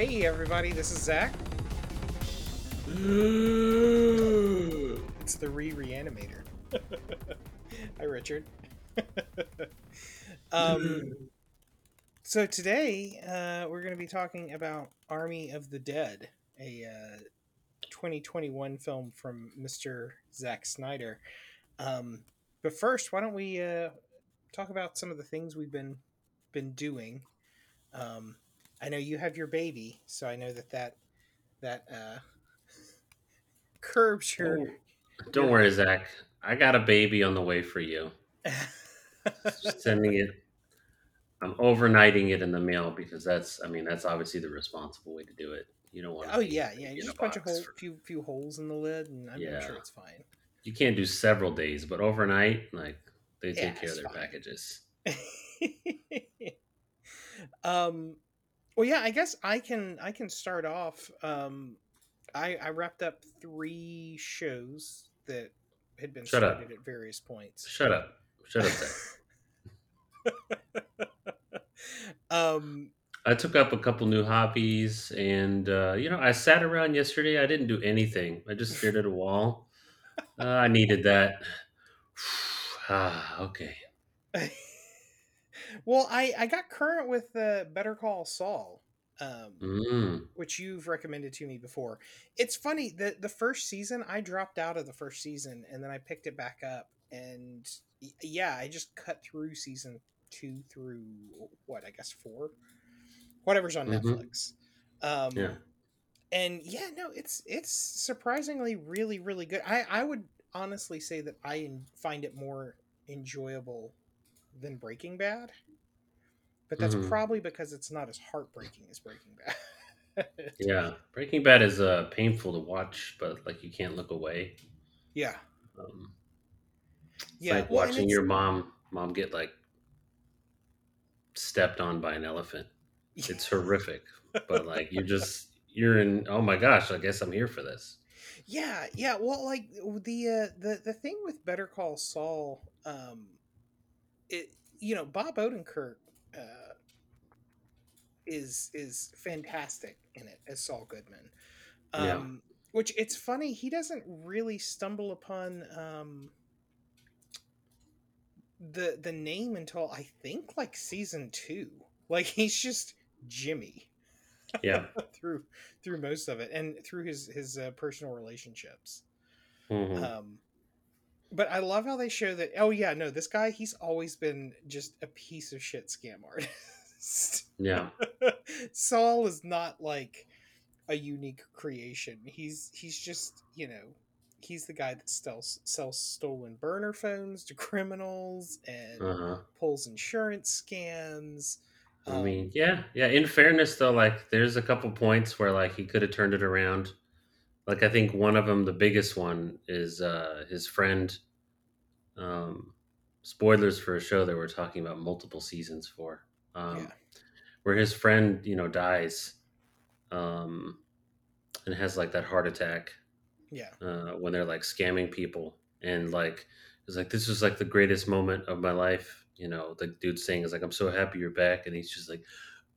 Hey everybody, this is Zach. it's the re reanimator. Hi Richard. um, so today uh, we're going to be talking about Army of the Dead, a uh, 2021 film from Mr. Zack Snyder. Um, but first, why don't we uh, talk about some of the things we've been been doing? Um, I know you have your baby, so I know that that that uh, curbs your. Don't, don't worry, Zach. I got a baby on the way for you. Sending it. I'm overnighting it in the mail because that's. I mean, that's obviously the responsible way to do it. You don't want. oh yeah, yeah. You just punch a hole, for... few few holes in the lid, and I'm yeah. sure it's fine. You can't do several days, but overnight, like they take yeah, care of their fine. packages. um well, yeah, I guess I can I can start off. Um, I I wrapped up three shows that had been Shut started up. at various points. Shut up! Shut up! um, I took up a couple new hobbies, and uh, you know, I sat around yesterday. I didn't do anything. I just stared at a wall. Uh, I needed that. ah, okay. Well, I I got current with uh, Better Call Saul, um, mm. which you've recommended to me before. It's funny that the first season I dropped out of the first season and then I picked it back up, and yeah, I just cut through season two through what I guess four, whatever's on mm-hmm. Netflix. Um, yeah. And yeah, no, it's it's surprisingly really really good. I I would honestly say that I find it more enjoyable than Breaking Bad. But that's mm-hmm. probably because it's not as heartbreaking as Breaking Bad. yeah, Breaking Bad is uh, painful to watch, but like you can't look away. Yeah. Um, yeah, like well, watching your mom mom get like stepped on by an elephant. It's horrific, but like you just you're in. Oh my gosh! I guess I'm here for this. Yeah, yeah. Well, like the uh, the the thing with Better Call Saul, um, it you know Bob Odenkirk uh, is is fantastic in it as Saul Goodman. Um, yeah. Which it's funny he doesn't really stumble upon um, the the name until I think like season two. Like he's just Jimmy. Yeah. through through most of it and through his his uh, personal relationships. Mm-hmm. Um, but I love how they show that. Oh yeah, no, this guy he's always been just a piece of shit scam artist. Yeah, Saul is not like a unique creation. He's he's just you know he's the guy that sells sells stolen burner phones to criminals and uh-huh. pulls insurance scams. I um, mean, yeah, yeah. In fairness, though, like there's a couple points where like he could have turned it around like I think one of them, the biggest one, is uh, his friend. Um, spoilers for a show that we're talking about multiple seasons for, um, yeah. where his friend, you know, dies, um, and has like that heart attack. Yeah. Uh, when they're like scamming people, and like it's like this was like the greatest moment of my life. You know, the dude saying is like, "I'm so happy you're back," and he's just like,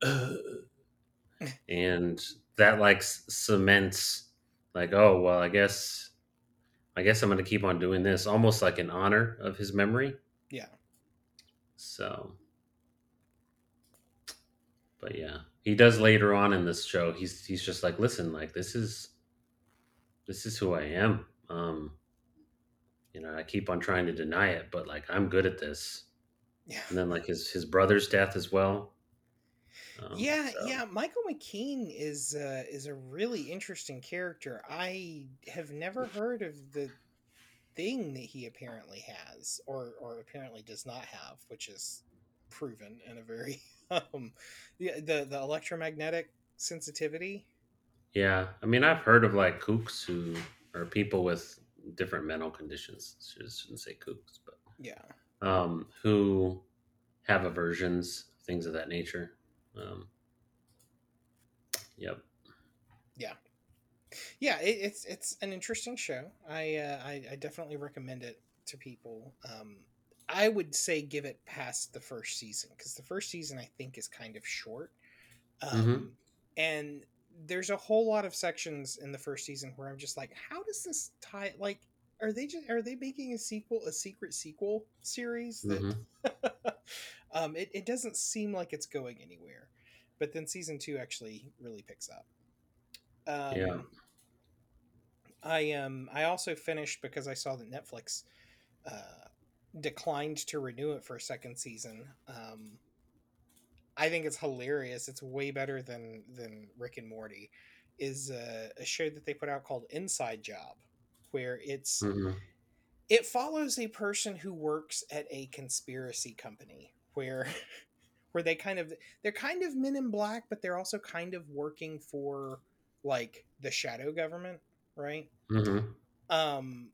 and that like cements like, oh well, I guess, I guess I'm going to keep on doing this, almost like in honor of his memory. Yeah. So, but yeah, he does later on in this show. He's he's just like, listen, like this is, this is who I am. Um, you know, I keep on trying to deny it, but like I'm good at this. Yeah. And then like his his brother's death as well. Um, yeah, so. yeah. Michael McKean is uh, is a really interesting character. I have never heard of the thing that he apparently has, or or apparently does not have, which is proven in a very um, the the, the electromagnetic sensitivity. Yeah, I mean, I've heard of like kooks who are people with different mental conditions. I shouldn't say kooks, but yeah, um, who have aversions, things of that nature. Um, yep. Yeah. Yeah, it, it's it's an interesting show. I, uh, I, I definitely recommend it to people. Um, I would say give it past the first season because the first season I think is kind of short, um, mm-hmm. and there's a whole lot of sections in the first season where I'm just like, how does this tie? Like, are they just are they making a sequel, a secret sequel series that? Mm-hmm. um, it it doesn't seem like it's going anywhere, but then season two actually really picks up. Um, Yeah. I um I also finished because I saw that Netflix uh, declined to renew it for a second season. Um, I think it's hilarious. It's way better than than Rick and Morty. Is a, a show that they put out called Inside Job, where it's hmm it follows a person who works at a conspiracy company where where they kind of they're kind of men in black, but they're also kind of working for like the shadow government, right? hmm um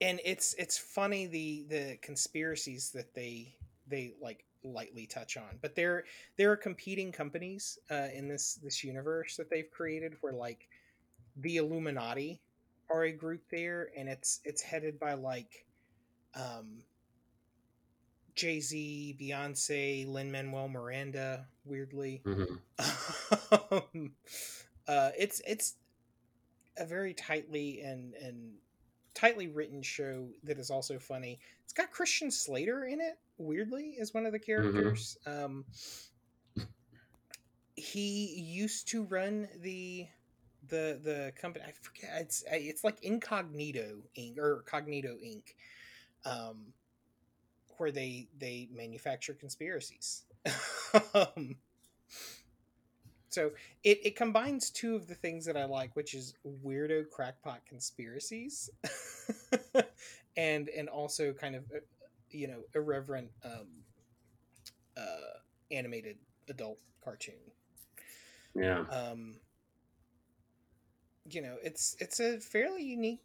and it's it's funny the the conspiracies that they they like lightly touch on but there there are competing companies uh in this this universe that they've created where like the illuminati are a group there and it's it's headed by like um jay-z beyonce lin manuel miranda weirdly hmm um, uh it's it's a very tightly and and tightly written show that is also funny. It's got Christian Slater in it. Weirdly, as one of the characters. Um, he used to run the the the company. I forget. It's it's like Incognito Inc. or Cognito Inc. Um, where they they manufacture conspiracies. um, so it, it combines two of the things that I like, which is weirdo crackpot conspiracies, and and also kind of uh, you know irreverent um, uh, animated adult cartoon. Yeah. Um, you know, it's it's a fairly unique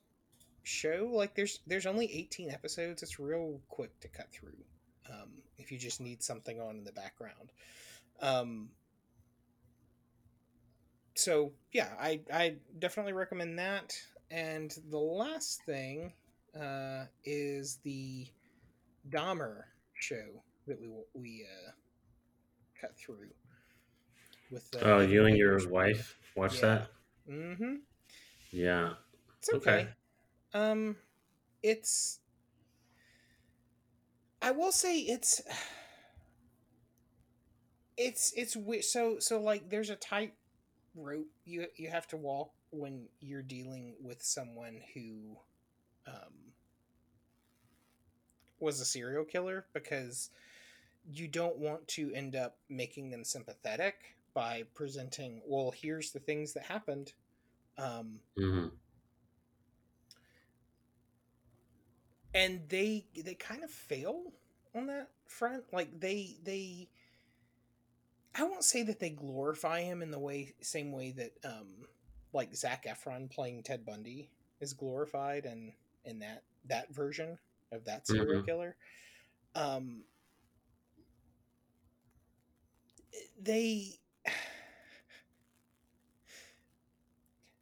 show. Like there's there's only 18 episodes. It's real quick to cut through. Um, if you just need something on in the background. Um, so yeah, I I definitely recommend that. And the last thing uh, is the Dahmer show that we we uh, cut through with. Uh, Oh, you and your wife watch Yeah. that? Mm-hmm. Yeah. It's okay. Okay. Um, it's. I will say it's. It's it's. So so like there's a tight rope you you have to walk when you're dealing with someone who, um, was a serial killer because you don't want to end up making them sympathetic by presenting well here's the things that happened um, hmm and they they kind of fail on that front like they they i won't say that they glorify him in the way same way that um like zac efron playing ted bundy is glorified and in that that version of that serial Mhm. killer um they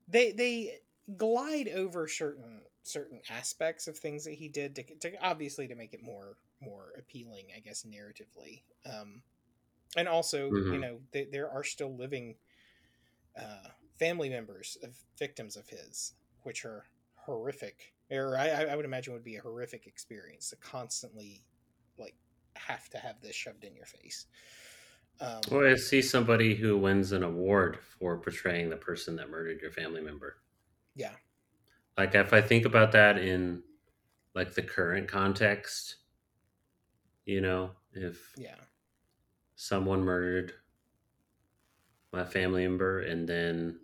they they glide over certain certain aspects of things that he did to, to obviously to make it more more appealing i guess narratively um and also you Mhm. know they, there are still living uh family members of victims of his which are horrific or i i would imagine would be a horrific experience to constantly like have to have this shoved in your face um Or I see somebody who wins an award for portraying the person that murdered your family member. yeah Like if I think about that in like the current context, you know, if yeah someone murdered my family member and then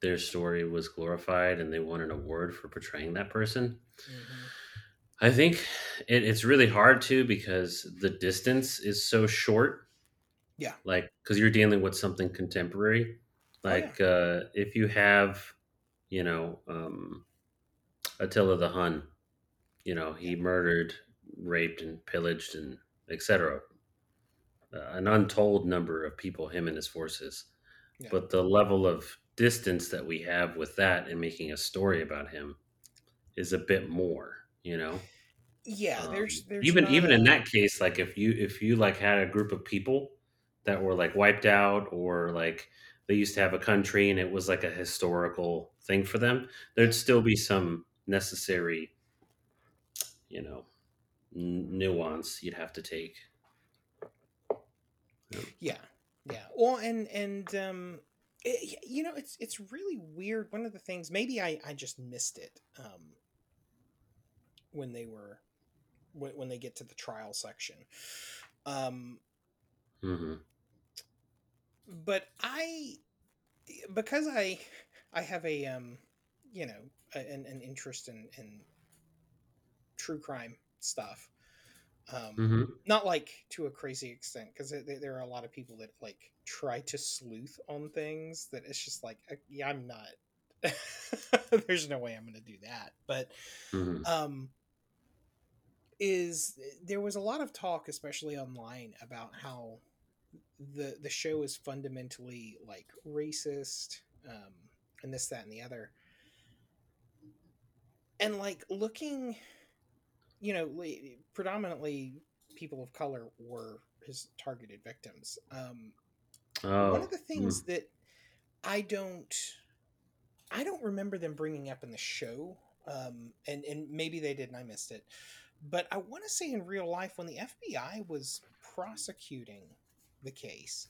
their story was glorified and they won an award for portraying that person. Mhm. I think it, it's really hard to because the distance is so short. Yeah. Like, because you're dealing with something contemporary. Oh, yeah. Like, uh, if you have, you know, um, Attila the Hun, you know, he murdered, raped, and pillaged, and etc. Uh, an untold number of people, him and his forces. Yeah. But the level of distance that we have with that and making a story about him is a bit more, you know. yeah Um, there's there's even even in that case, like if you if you like had a group of people that were like wiped out or like they used to have a country and it was like a historical thing for them, there'd still be some necessary, you know, n- nuance you'd have to take. Yeah, yeah. Well, and and um, it, you know, it's it's really weird. One of the things, maybe I I just missed it. Um, when they were when, when they get to the trial section. Um, hmm but I because I I have a um you know a, an, an interest in in true crime stuff. Um, hmm not like to a crazy extent because there are a lot of people that like try to sleuth on things that it's just like uh, yeah I'm not. There's no way I'm going to do that. But hmm um is there was a lot of talk especially online about how the the show is fundamentally like racist um and this that and the other. And like looking you know predominantly people of color were his targeted victims. Um Oh, one of the things mm, that i don't i don't remember them bringing up in the show um and and maybe they did and i missed it but i want to say in real life when the fbi was prosecuting the case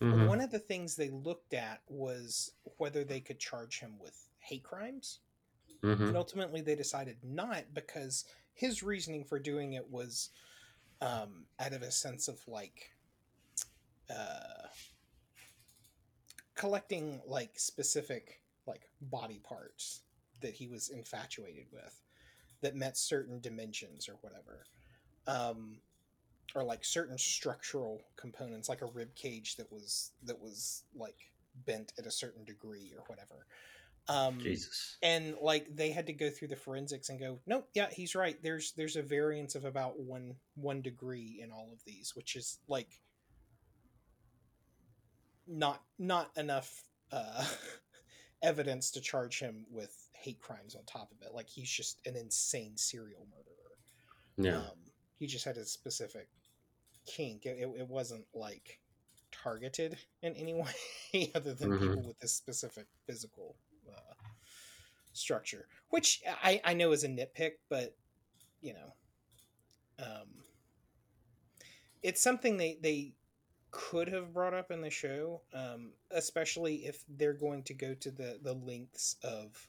mhm, one of the things they looked at was whether they could charge him with hate crimes. And mhm, ultimately they decided not because his reasoning for doing it was um, out of a sense of like uh, collecting like specific like body parts that he was infatuated with that met certain dimensions or whatever. Um, or like certain structural components like a rib cage that was that was like bent at a certain degree or whatever um Jesus. and like they had to go through the forensics and go nope yeah he's right there's there's a variance of about one one degree in all of these which is like not not enough uh evidence to charge him with hate crimes on top of it like he's just an insane serial murderer Yeah. um he just had a specific kink. It, it, it wasn't like targeted in any way other than hmm people with this specific physical uh, structure, which I, I know is a nitpick, but you know, um, it's something they they could have brought up in the show, um, especially if they're going to go to the the lengths of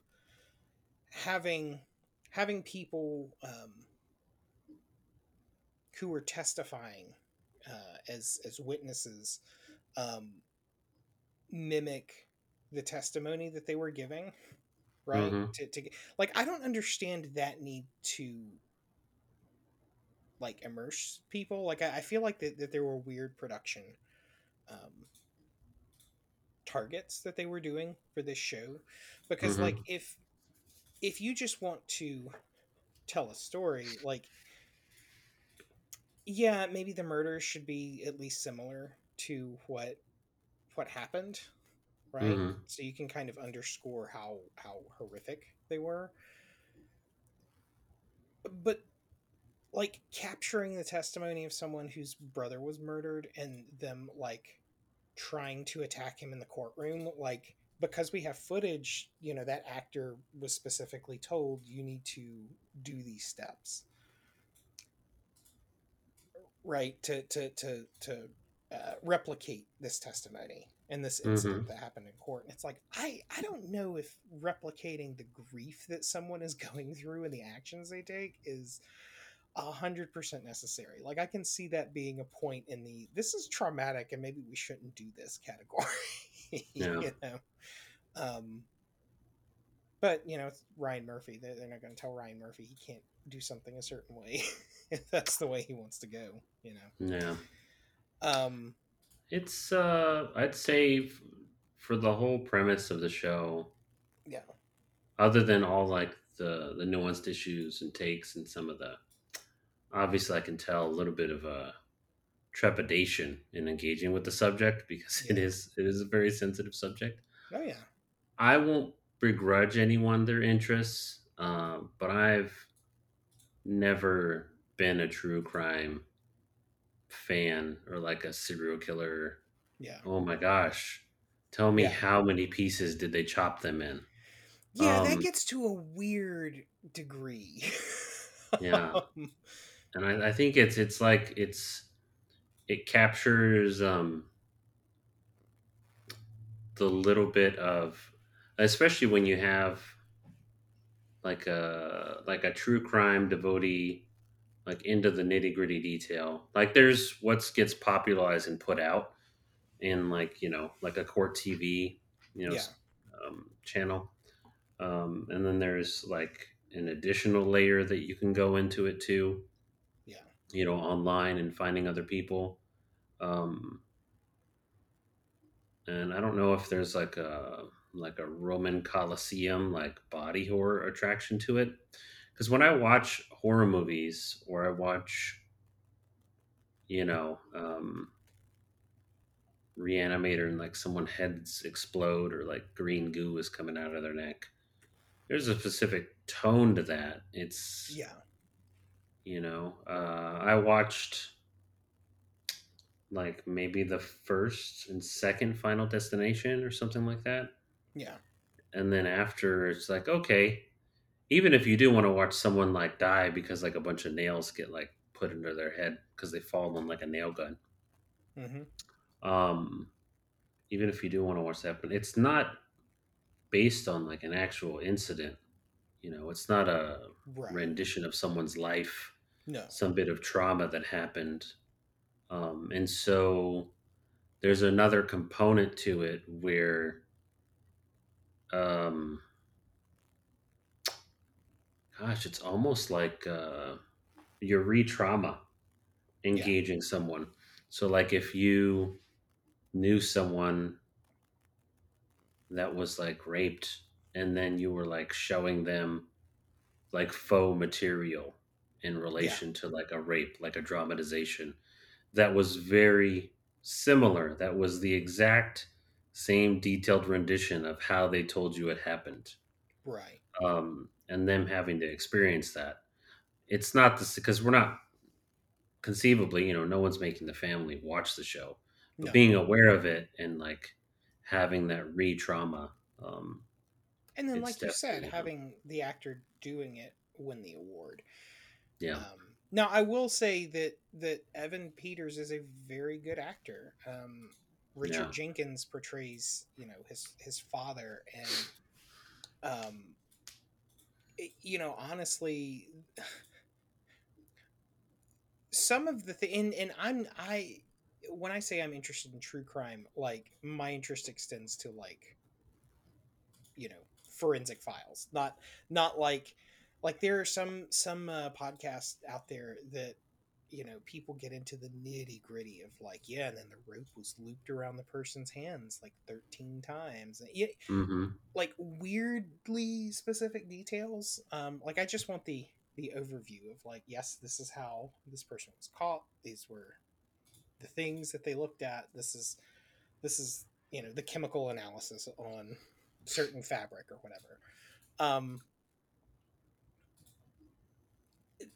having having people um, who were testifying uh, as as witnesses um, mimic the testimony that they were giving right? Hmm to, to like i don't understand that need to like immerse people. Like i, I feel like that, that there were weird production um targets that they were doing for this show. Because like hmm if if you just want to tell a story like yeah maybe the murders should be at least similar to what what happened right? Hmm so you can kind of underscore how how horrific they were. But like capturing the testimony of someone whose brother was murdered and them like trying to attack him in the courtroom like because we have footage you know that actor was specifically told you need to do these steps right to to to to uh, replicate this testimony and this incident that happened in court and it's like i i don't know if replicating the grief that someone is going through and the actions they take is a hundred percent necessary. Like I can see that being a point in the this is traumatic and maybe we shouldn't do this category. Yeah. you know, um, but you know it's Ryan Murphy. They're, they're not going to tell Ryan Murphy he can't do something a certain way if that's the way he wants to go. You Yeah. um, It's uh I'd say f- for the whole premise of the show, yeah, other than all like the the nuanced issues and takes and some of the obviously I can tell a little bit of a trepidation in engaging with the subject because it yeah, is it is a very sensitive subject. oh yeah, I won't begrudge anyone their interests, um, but I've never been a true crime fan or like a serial killer. yeah, Oh my gosh, Tell me Yeah. how many pieces did they chop them in? Yeah, that Um, gets to a weird degree. yeah, Um, and I, I think it's it's like it's it captures um, the little bit of, especially when you have like a like a true crime devotee, like into the nitty gritty detail. Like there's what gets popularized and put out in like you know like a court TV, you know, yeah, um, channel, um, and then there's like an additional layer that you can go into it too. yeah, You know, online and finding other people. Um, and I don't know if there's like a like a Roman Colosseum like body horror attraction to it. Because when I watch horror movies or I watch, you know, um, Reanimator and like someone heads explode or like green goo is coming out of their neck, there's a specific tone to that. It's yeah, you know, uh, I watched like maybe the first and second Final Destination or something like that. yeah, and then after it's like okay even if you do want to watch someone like die because like a bunch of nails get like put into their head because they fall on like a nail gun. Hmm um even if you do want to watch that but it's not based on like an actual incident you know? It's not a right. rendition of someone's life No, some bit of trauma that happened. Um and so there's another component to it where um Gosh, it's almost like uh, you're re-trauma yeah, engaging someone. So, like, if you knew someone that was like raped, and then you were like showing them like faux material in yeah, relation to like a rape, like a dramatization, that was very similar. That was the exact same detailed rendition of how they told you it happened, right. um, and them having to experience that. It's not this because we're not conceivably, you know, no one's making the family watch the show, but No, being aware of it and like having that re trauma, um, and then like you said, having the actor doing it win the award. yeah, Um, now, I will say that that Evan Peters is a very good actor. Um, Richard yeah, Jenkins portrays, you know, his his father, and um, you know, honestly, some of the thing, and, and I'm I when I say I'm interested in true crime, like my interest extends to like you know forensic files, not not like like there are some some uh, podcasts out there that you know people get into the nitty gritty of like yeah, and then the rope was looped around the person's hands like thirteen times, and yeah, mm-hmm, like weirdly specific details. Um, like I just want the the overview of like yes, this is how this person was caught. These were the things that they looked at. This is this is you know the chemical analysis on certain fabric or whatever. Um,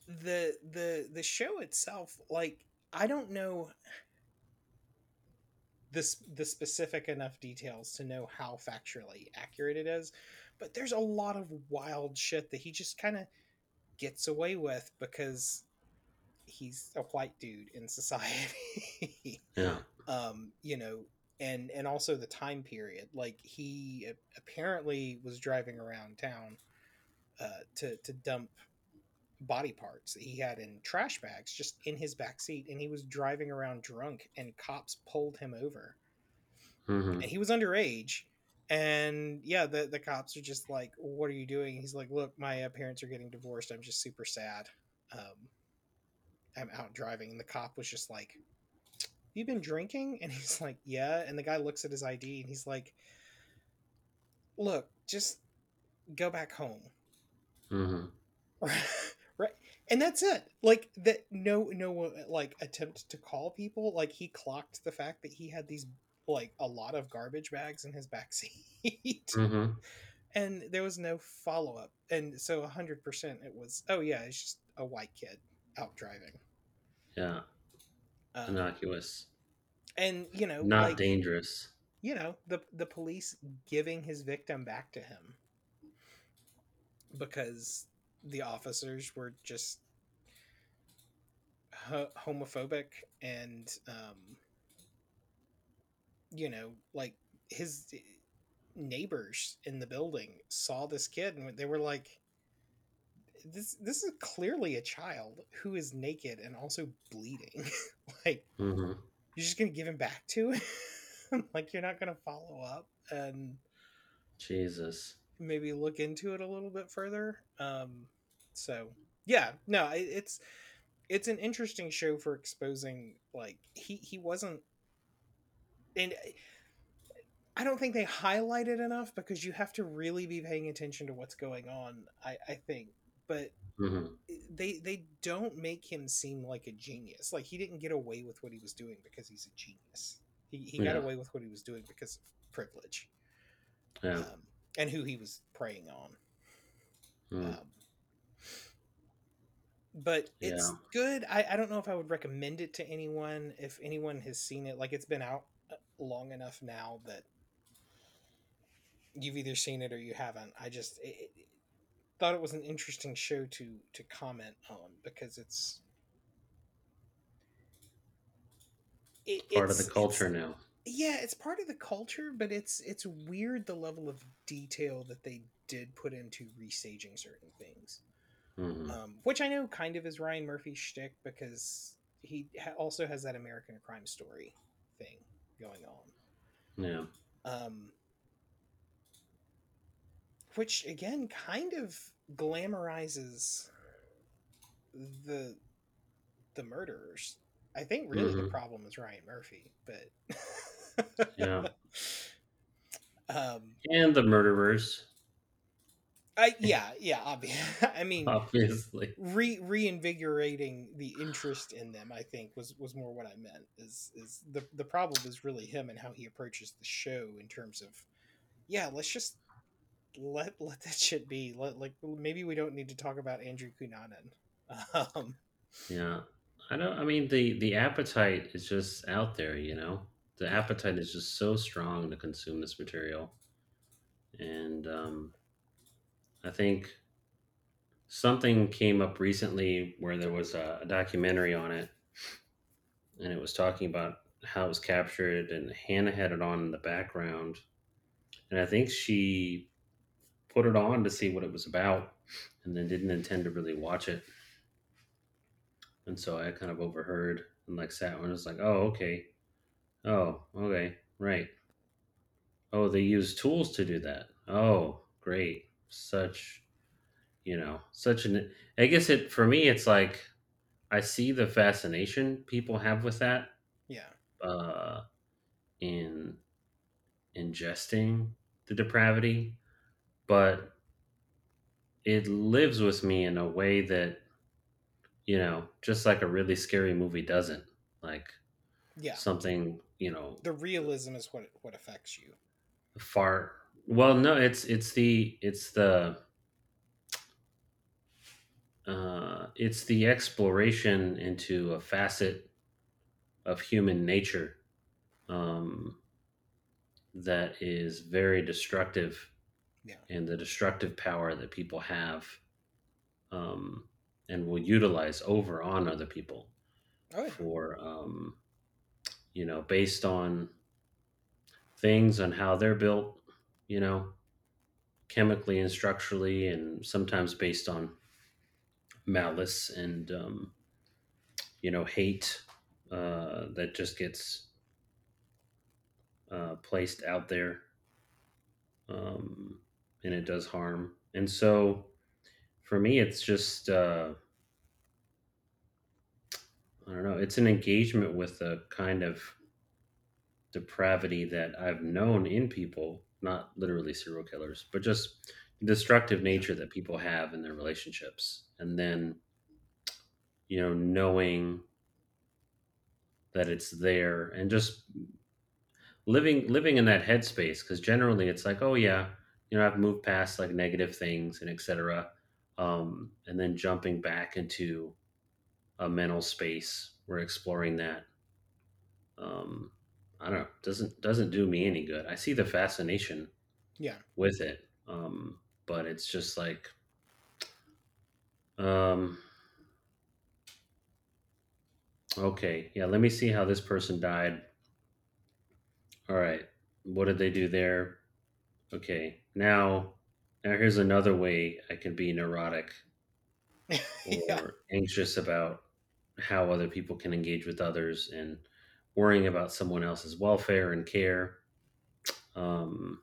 the the the show itself, like I don't know this the specific enough details to know how factually accurate it is, but there's a lot of wild shit that he just kind of gets away with because he's a white dude in society. yeah, um, you know, and and also the time period. Like he apparently was driving around town uh, to to dump body parts that he had in trash bags just in his back seat, and he was driving around drunk, and cops pulled him over, mm-hmm, and he was underage. And yeah, the the cops are just like, "What are you doing?" He's like, "Look, my uh, parents are getting divorced. I'm just super sad. Um, I'm out driving." And the cop was just like, you been drinking? And he's like, yeah. And the guy looks at his ID and he's like, look, just go back home. mm-hmm. And that's it. Like that no no like attempt to call people. Like he clocked the fact that he had these like a lot of garbage bags in his back seat. mm-hmm, and there was no follow up. And so 100% it was, oh yeah, it's just a white kid out driving. yeah, Um, innocuous, and you know, not like dangerous. you know the the police giving his victim back to him because the officers were just ho- homophobic and um you know like his neighbors in the building saw this kid and they were like this this is clearly a child who is naked and also bleeding. Like hmm you're just gonna give him back to him? Like you're not gonna follow up and Jesus. maybe look into it a little bit further? Um so yeah no it's it's an interesting show for exposing like he he wasn't and i don't think they highlight it enough because you have to really be paying attention to what's going on i i think but hmm they they don't make him seem like a genius. Like he didn't get away with what he was doing because he's a genius. He, he got away with what he was doing because of privilege Yeah. um, and who he was preying on. Mm. um, but it's Yeah. good I, I don't know if i would recommend it to anyone if anyone has seen it like it's been out uh, long enough now that you've either seen it or you haven't i just it, it- thought it was an interesting show to to comment on because it's it, Part of the culture now. yeah it's part of the culture but it's it's weird the level of detail that they did put into restaging certain things hmm um, which I know kind of is Ryan Murphy's shtick because he ha- also has that American Crime Story thing going on, Yeah. um, which again kind of glamorizes the the murderers. I think really the Mhm. problem is Ryan Murphy, but Yeah. um, And the murderers, I yeah yeah obvious. I mean, obviously. re reinvigorating the interest in them i think was was more what i meant is is the the problem is really him and how he approaches the show in terms of yeah let's just let let that shit be let like maybe we don't need to talk about andrew cunanan um Yeah. I don't I mean the the appetite is just out there, you know. The appetite is just so strong to consume this material. And um I think something came up recently where there was a, a documentary on it and it was talking about how it was captured and Hannah had it on in the background. And I think she put it on to see what it was about and then didn't intend to really watch it. And so I kind of overheard and like sat and was like, oh, okay. Oh, okay. Right. Oh, they use tools to do that. Oh, great. Such, you know, such an, I guess it, for me, it's like, I see the fascination people have with that, yeah. Uh, in ingesting the depravity, but it lives with me in a way that, you know, just like a really scary movie doesn't. Like, yeah. something you know the realism is what what affects you. Far well no it's it's the it's the uh it's the exploration into a facet of human nature um that is very destructive Yeah. and the destructive power that people have um and will utilize over on other people oh for um, you know based on things on how they're built you know chemically and structurally and sometimes based on malice and um, you know hate uh, that just gets uh, placed out there um, and it does harm and so for me it's just uh, I don't know. It's an engagement with a kind of depravity that I've known in people, not literally serial killers, but just destructive nature that people have in their relationships. And then, you know, knowing that it's there and just living living in that headspace because generally it's like oh yeah you know i've moved past like negative things and etc um, and then jumping back into a mental space we're exploring that um, I don't know, doesn't doesn't do me any good. I see the fascination Yeah. with it, um, but it's just like, um, okay, yeah. Let me see how this person died. All right, what did they do there? Okay, now, now here's another way I can be neurotic yeah. or anxious about how other people can engage with others and worrying about someone else's welfare and care. Um,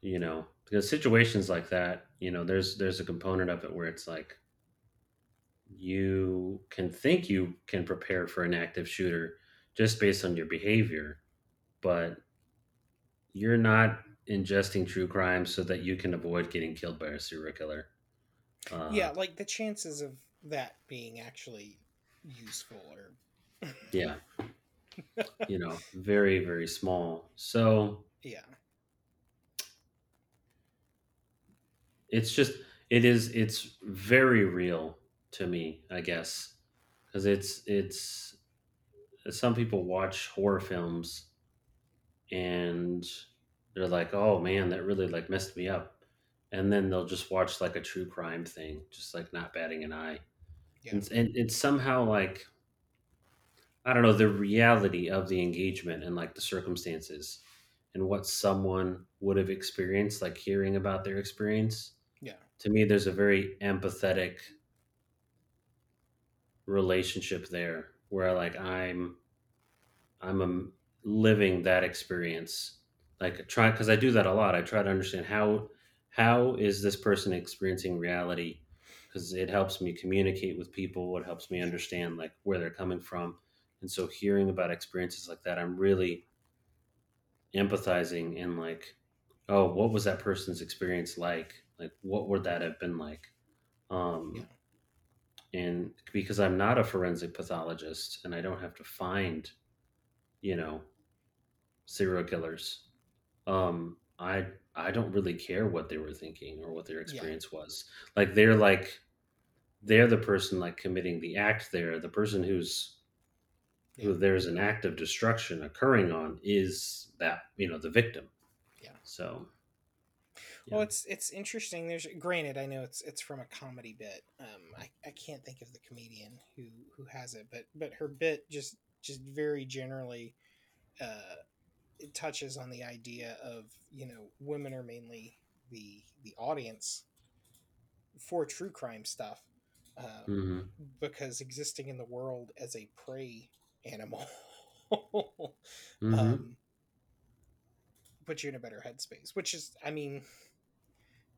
you know, because situations like that, you know, there's there's a component of it where it's like you can think you can prepare for an active shooter just based on your behavior, but you're not ingesting true crime so that you can avoid getting killed by a serial killer. Uh, Yeah, like the chances of that being actually useful or yeah, you know, very very small. So yeah. it's just it is it's very real to me, I guess, because it's it's some people watch horror films and they're like, "Oh man, that really like messed me up," and then they'll just watch like a true crime thing, just like not batting an eye, Yeah. and and it's somehow like I don't know the reality of the engagement and like the circumstances and what someone would have experienced, like hearing about their experience. Yeah. To me, there's a very empathetic relationship there where like I'm I'm um living that experience. Like try because I do that a lot. I try to understand how how is this person experiencing reality because it helps me communicate with people. It helps me understand like where they're coming from. And so hearing about experiences like that, I'm really empathizing and like, oh, what was that person's experience like? Like what would that have been like? Yeah. Um and because I'm not a forensic pathologist and I don't have to find, you know, serial killers, um, I I don't really care what they were thinking or what their Yeah. experience was. Like they're like they're the person like committing the act there. The person who's who there's an act of destruction occurring on is that, you know, the victim. Yeah. So Well, yeah. it's it's interesting. There's granted, I know it's it's from a comedy bit. Um, I, I can't think of the comedian who who has it, but but her bit just just very generally uh, it touches on the idea of you know women are mainly the the audience for true crime stuff um, hmm because existing in the world as a prey animal hmm um, puts you in a better headspace. Which is, I mean,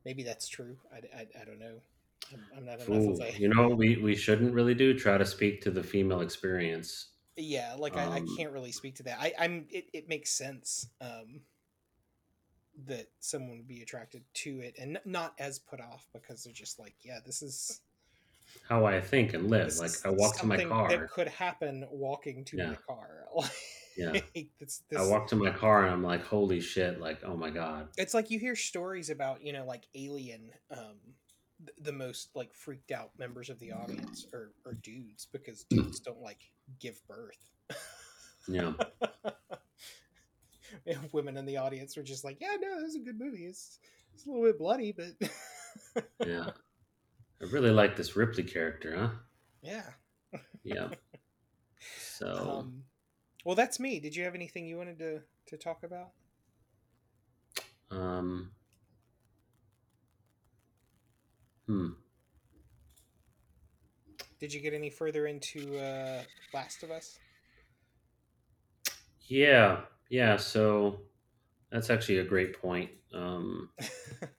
maybe that's true. I, I, I don't know. I'm, I'm not enough of a you know we, we shouldn't really do? Try to speak to the female experience. Yeah. Like I, I Um, can't really speak to that. I, I'm. It, it makes sense. Um, that someone would be attracted to it and not as put off because they're just like, yeah, this is how I think and live. Like I walk to my car. that could happen walking to Yeah. my car. Yeah. It's this. I walk to my car and I'm like, holy shit, like, oh my God. it's like you hear stories about you know like alien um the most like freaked out members of the audience are, are dudes because dudes don't like give birth Yeah. and women in the audience were just like yeah no this is a good movie it's, it's a little bit bloody but Yeah. I really like this Ripley character, huh? yeah Yeah. So, um well that's me did you have anything you wanted to to talk about um, hmm. did you get any further into uh last of us Yeah. Yeah. So that's actually a great point. Um, let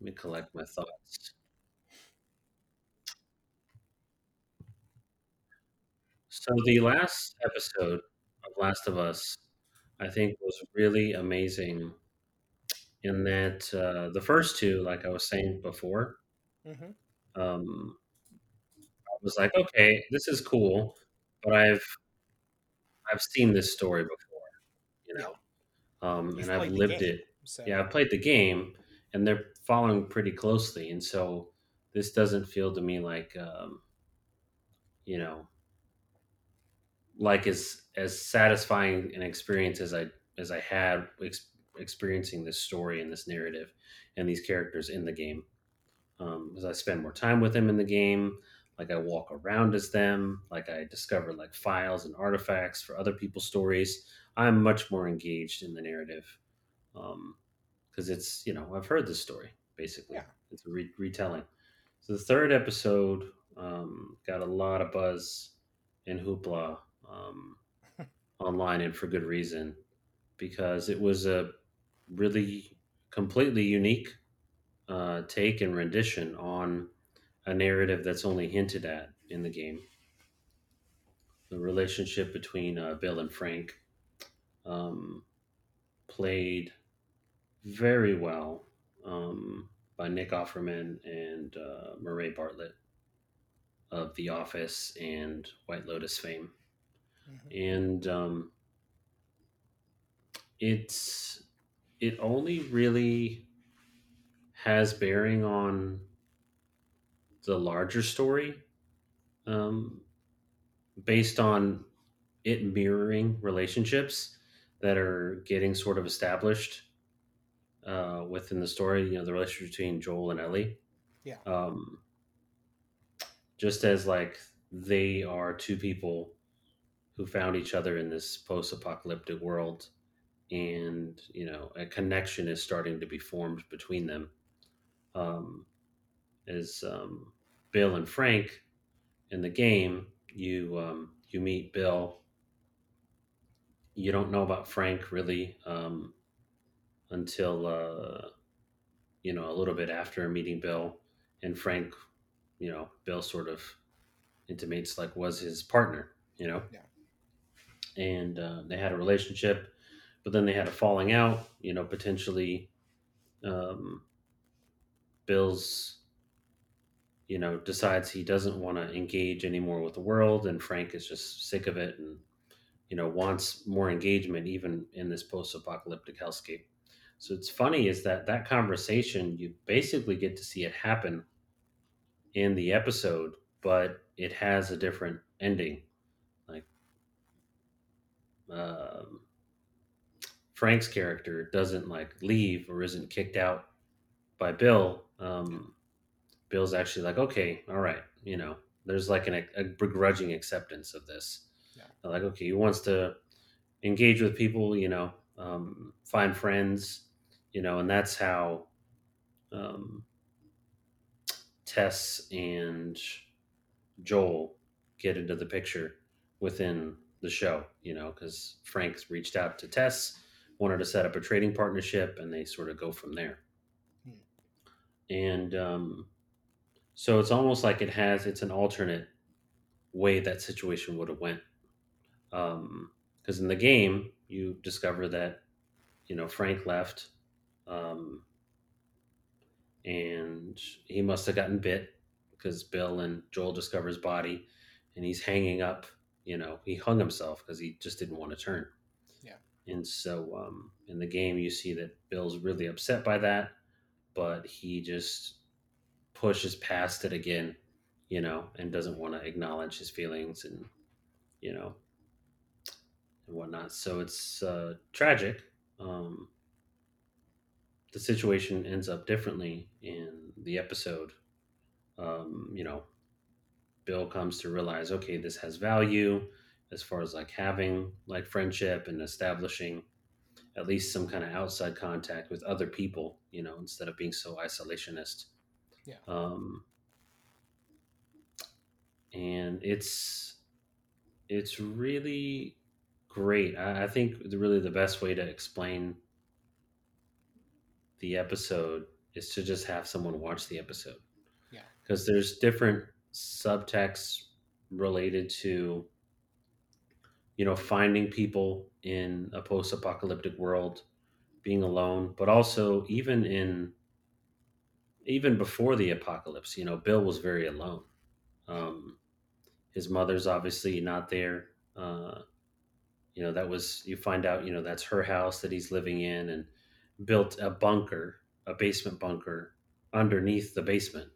me collect my thoughts. So the last episode of Last of Us, I think, was really amazing in that uh, the first two, like I was saying before, hmm um, I was like, okay, this is cool, but I've I've seen this story before, you know, um, and I've lived game it. so Yeah, I've played the game, and they're following pretty closely, and so this doesn't feel to me like, um, you know, like as as satisfying an experience as I as I had ex- experiencing this story and this narrative and these characters in the game. Um, as I spend more time with them in the game, like I walk around as them, like I discover like files and artifacts for other people's stories. I'm much more engaged in the narrative because it's you know I've heard this story basically. Yeah. It's a re- retelling. So the third episode um, got a lot of buzz and hoopla um, online, and for good reason, because it was a really completely unique uh, take and rendition on a narrative that's only hinted at in the game. The relationship between uh, Bill and Frank um, played very well um, by Nick Offerman and uh, Murray Bartlett of The Office and White Lotus fame. Mhm. And um, it's it only really has bearing on the larger story um, based on it mirroring relationships that are getting sort of established uh, within the story. You know, the relationship between Joel and Ellie. Yeah. Um, just as like they are two people who found each other in this post-apocalyptic world, and you know, a connection is starting to be formed between them. Um, as um, Bill and Frank in the game, you um, you meet Bill. You don't know about Frank really um, until uh, you know a little bit after meeting Bill, and Frank, you know, Bill sort of intimates like was his partner, you know, Yeah. and uh, they had a relationship, but then they had a falling out, you know, potentially. Um, Bill's you know, decides he doesn't want to engage anymore with the world, and Frank is just sick of it and, you know, wants more engagement even in this post apocalyptic hellscape. So it's funny is that that conversation, you basically get to see it happen in the episode, but it has a different ending. Like, um, Frank's character doesn't like leave or isn't kicked out by Bill. Um, Bill's actually like, okay, all right, you know, there's like an, a begrudging acceptance of this. Yeah. Like, okay, he wants to engage with people, you know, um, find friends, you know, and that's how um, Tess and Joel get into the picture within the show, you know, because Frank's reached out to Tess, wanted to set up a trading partnership, and they sort of go from there. Hmm. And um, so it's almost like it has it's an alternate way that situation would have went. Because in the game, you discover that you know Frank left, um, and he must have gotten bit because Bill and Joel discover his body, and he's hanging up. You know, he hung himself because he just didn't want to turn. And so um, in the game, you see that Bill's really upset by that, but he just pushes past it again, you know, and doesn't want to acknowledge his feelings and, you know, and whatnot. So it's uh, tragic. Um, the situation ends up differently in the episode. Um, you know, Bill comes to realize, okay, this has value as far as like having like friendship and establishing at least some kind of outside contact with other people, you know, instead of being so isolationist. Yeah. Um, and it's it's really great. I, I think the, really the best way to explain the episode is to just have someone watch the episode. Yeah. Because there's different subtexts related to you know finding people in a post-apocalyptic world being alone but also even in even before the apocalypse you know bill was very alone. Um, his mother's obviously not there uh, you know that was you find out you know that's her house that he's living in and built a bunker a basement bunker underneath the basement.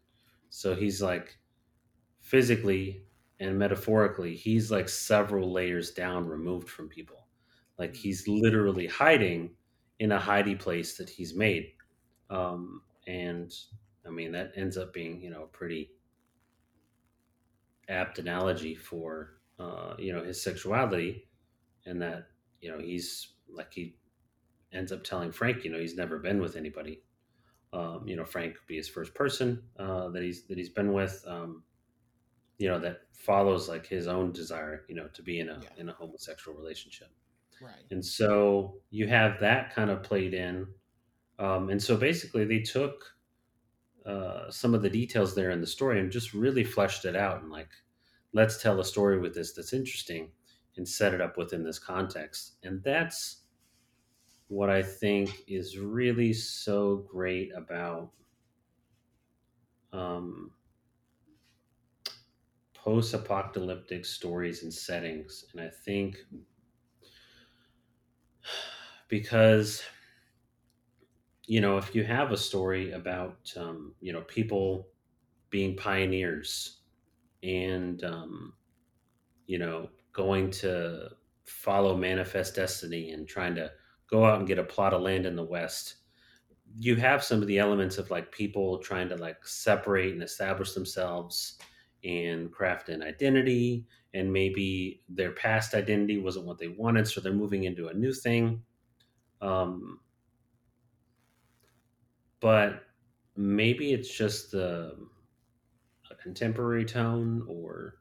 So he's like physically and metaphorically, he's like several layers down removed from people. Like Mm. he's literally hiding in a hidey place that he's made. Um, and I mean, that ends up being, you know, a pretty apt analogy for, uh, you know, his sexuality and that, you know, he's like, he ends up telling Frank, you know, he's never been with anybody. Um, you know, Frank could be his first person uh, that he's that he's been with. Um, you know, that follows like his own desire, you know, to be in a Yeah. in a homosexual relationship. Right. And so you have that kind of played in. Um, and so basically, they took uh, some of the details there in the story and just really fleshed it out and like, let's tell a story with this that's interesting and set it up within this context. And that's what I think is really so great about um, post apocalyptic stories and settings. And I think because you know if you have a story about um, you know people being pioneers and um, you know going to follow manifest destiny and trying to go out and get a plot of land in the west you have some of the elements of like people trying to like separate and establish themselves and craft an identity and maybe their past identity wasn't what they wanted so they're moving into a new thing. Um, but maybe it's just a, a contemporary tone or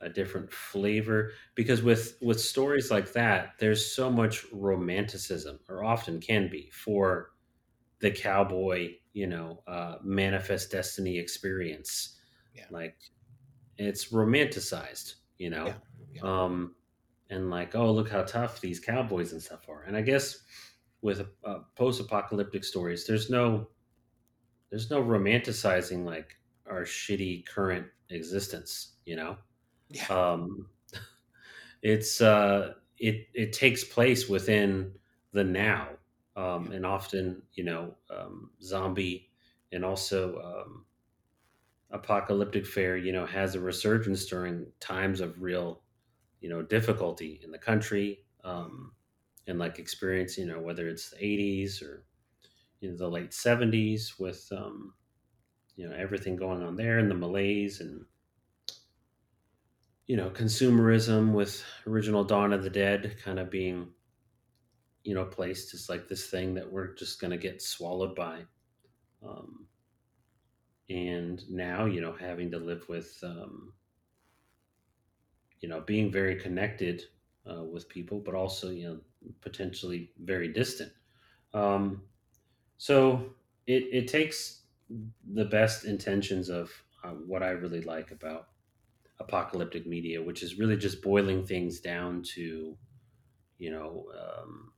a different flavor because with with stories like that there's so much romanticism or often can be for the cowboy you know uh, manifest destiny experience Yeah. like it's romanticized you know Yeah. Yeah. um and like oh look how tough these cowboys and stuff are and i guess with uh, post-apocalyptic stories there's no there's no romanticizing like our shitty current existence you know Yeah. um it's uh it it takes place within the now um and often you know um zombie and also um apocalyptic fare you know has a resurgence during times of real you know difficulty in the country um and like experience you know whether it's the 80s or you know the late 70s with um you know everything going on there and the malaise and you know consumerism with original dawn of the dead kind of being you know placed as like this thing that we're just going to get swallowed by. Um and now you know having to live with um you know being very connected uh, with people but also you know potentially very distant um so it it takes the best intentions of uh, what i really like about apocalyptic media, which is really just boiling things down to, you know, um,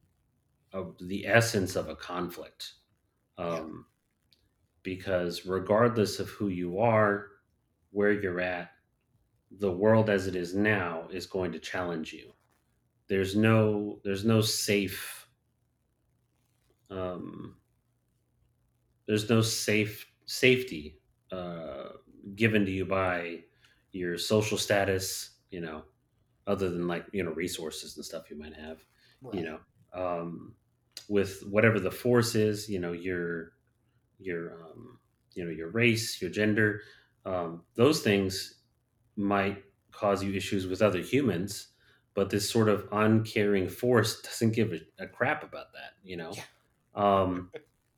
the essence of a conflict. Um, because regardless of who you are, where you're at, the world as it is now is going to challenge you. There's no there's no safe um, there's no safe safety uh, given to you by your social status, you know, other than like you know resources and stuff you might have, Right. you know, um, with whatever the force is, you know, your your um, you know your race, your gender, um, those things might cause you issues with other humans, but this sort of uncaring force doesn't give a, a crap about that, you know. Yeah. Um,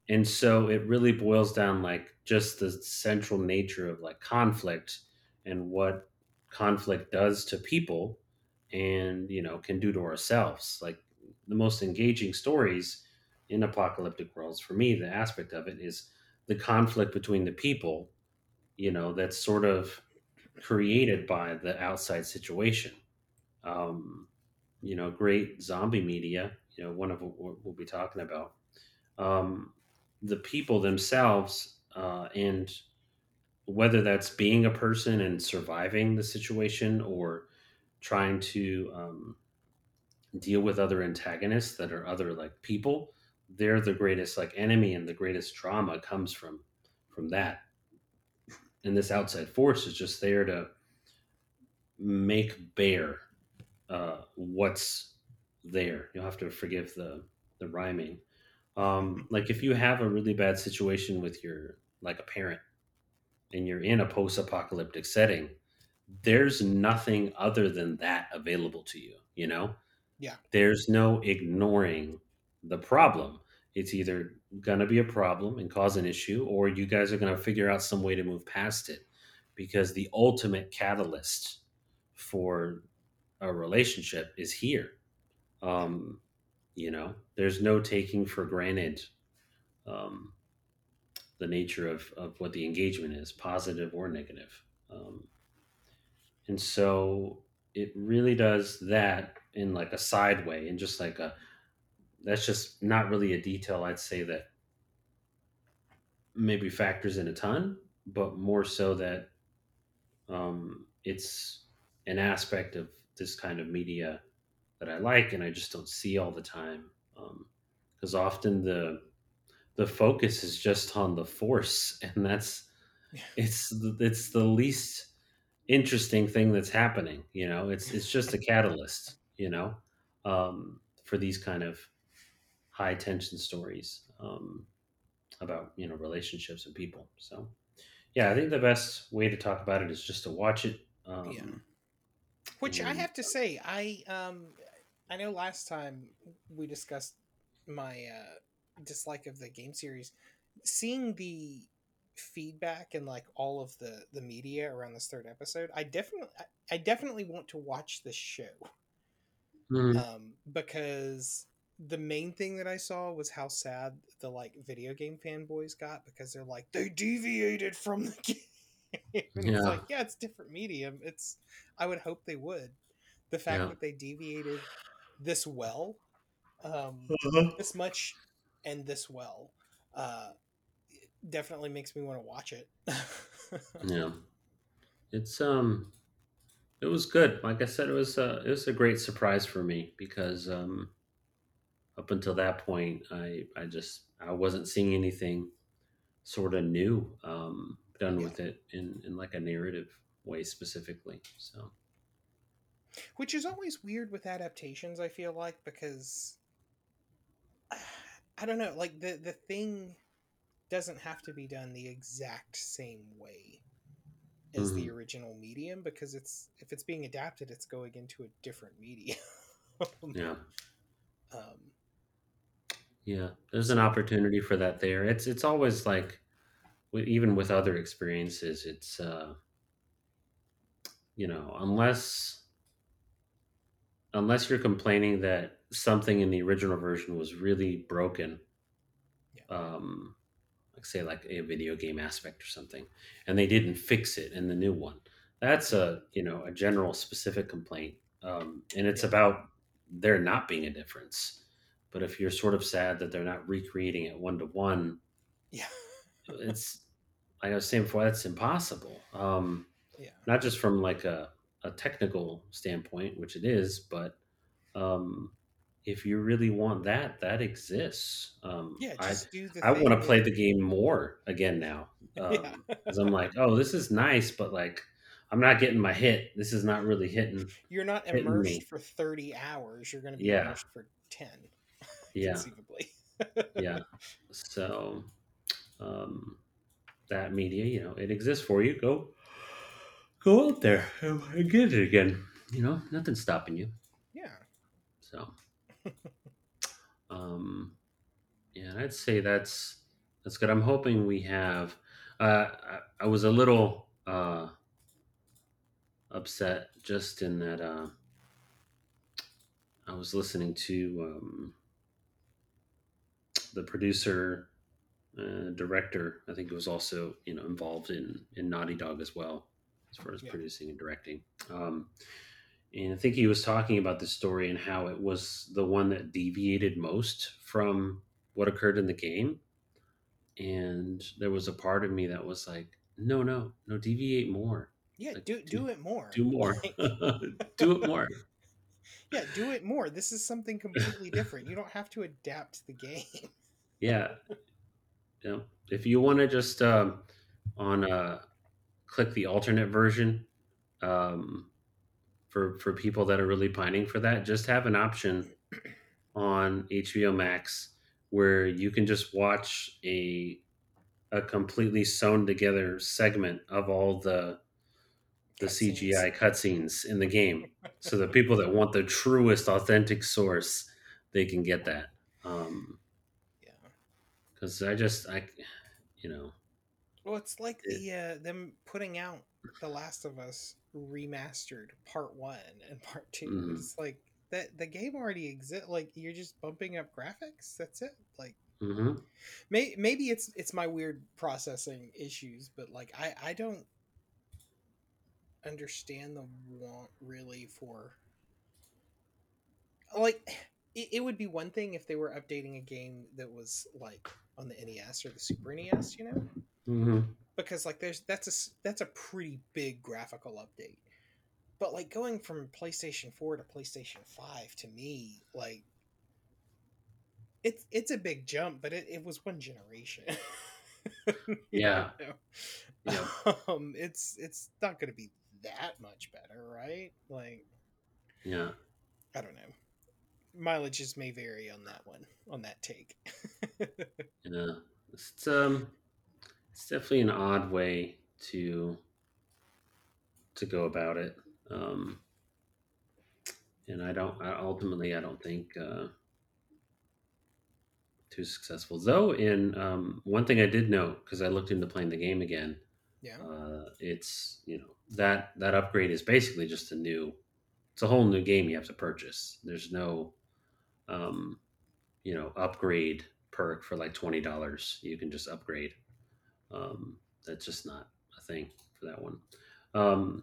and so it really boils down like just the central nature of like conflict and what conflict does to people and you know can do to ourselves like the most engaging stories in apocalyptic worlds for me the aspect of it is the conflict between the people you know that's sort of created by the outside situation. Um you know great zombie media you know one of what we'll be talking about. Um the people themselves uh, and whether that's being a person and surviving the situation or trying to um, deal with other antagonists that are other like people they're the greatest like enemy and the greatest trauma comes from from that and this outside force is just there to make bare uh, what's there. You'll have to forgive the the rhyming. Um, like if you have a really bad situation with your like a parent and you're in a post-apocalyptic setting, there's nothing other than that available to you, you know? Yeah. There's no ignoring the problem. It's either going to be a problem and cause an issue or you guys are going to figure out some way to move past it because the ultimate catalyst for a relationship is here. Um, you know, there's no taking for granted um, the nature of, of what the engagement is, positive or negative. Um, and so it really does that in like a side way and just like a that's just not really a detail I'd say that maybe factors in a ton, but more so that um, it's an aspect of this kind of media that I like and I just don't see all the time. Because um, often the the focus is just on the force, and that's it's it's the least interesting thing that's happening. You know, it's it's just a catalyst. You know, um, for these kind of high tension stories um, about you know relationships and people. So, yeah, I think the best way to talk about it is just to watch it. Um, yeah. Which and, I have to say, I um, I know last time we discussed my uh, dislike of the game series. Seeing the feedback and like all of the the media around this third episode, I definitely I definitely want to watch this show. Mm. Um, because the main thing that I saw was how sad the like video game fanboys got because they're like they deviated from the game. yeah. It's like yeah, it's different medium. It's I would hope they would. The fact yeah. that they deviated this well, um, uh-huh. this much and this well, uh, definitely makes me want to watch it. yeah, it's um, it was good. Like I said, it was uh, it was a great surprise for me because um, up until that point, I I just I wasn't seeing anything sort of new um, done with it in in like a narrative way specifically. So, which is always weird with adaptations. I feel like because I don't know, like the the thing doesn't have to be done the exact same way as mm-hmm. the original medium because it's if it's being adapted, it's going into a different medium. yeah. Um, yeah, there's an opportunity for that there. It's it's always like even with other experiences, it's uh you know, unless unless you're complaining that something in the original version was really broken, yeah. um, like say like a video game aspect or something, and they didn't fix it in the new one. That's a you know a general specific complaint, um, and it's yeah. about there not being a difference. But if you're sort of sad that they're not recreating it one to one, yeah, it's I know same for that's impossible. Um, yeah, not just from like a, a technical standpoint, which it is, but um, if you really want that, that exists. Um, yeah, I, I want to play the game more again now because um, yeah. I'm like, oh, this is nice, but like, I'm not getting my hit. This is not really hitting. You're not immersed for 30 hours. You're going to be yeah. immersed for 10. Yeah. Conceivably. yeah. So, um, that media, you know, it exists for you. Go, go out there and get it again. You know, nothing's stopping you. Yeah. So um, yeah, I'd say that's that's good. I'm hoping we have. Uh, I, I was a little uh, upset just in that uh, I was listening to um, the producer, uh, director. I think was also you know involved in in Naughty Dog as well, as far as yeah. producing and directing. Um, and I think he was talking about the story and how it was the one that deviated most from what occurred in the game. And there was a part of me that was like, no, no, no, deviate more. Yeah, like, do, do, do it more. Do more. do it more. Yeah, do it more. This is something completely different. You don't have to adapt the game. Yeah. Yeah. If you want to just um, on uh, click the alternate version, um, for for people that are really pining for that, just have an option on HBO Max where you can just watch a a completely sewn together segment of all the the Cutscenes. CGI cutscenes in the game. So the people that want the truest authentic source, they can get that. Um. Cuz I just I you know, Well, it's like It- the uh, them putting out The Last of Us remastered part one and part 2 Mhm. It's like that the game already exists. Like you're just bumping up graphics. That's it. Like mhm. may, maybe it's it's my weird processing issues, but like I I don't understand the want really for like it, it would be one thing if they were updating a game that was like on the NES or the Super NES, you know? Mhm. because like there's that's a that's a pretty big graphical update. But like going from playstation 4 to playstation 5 to me like it's it's a big jump but it, it was one generation. You Yeah. um it's it's not gonna be that much better right? Like Yeah. i don't know mileages may vary on that one on that take Yeah. It's um it's definitely an odd way to to go about it. Um and I don't I ultimately I don't think uh too successful. Though in um one thing I did note because I looked into playing the game again, yeah uh it's you know that that upgrade is basically just a new it's a whole new game you have to purchase. There's no um you know upgrade perk for like twenty dollars. You can just upgrade. Um, that's just not a thing for that one. Um,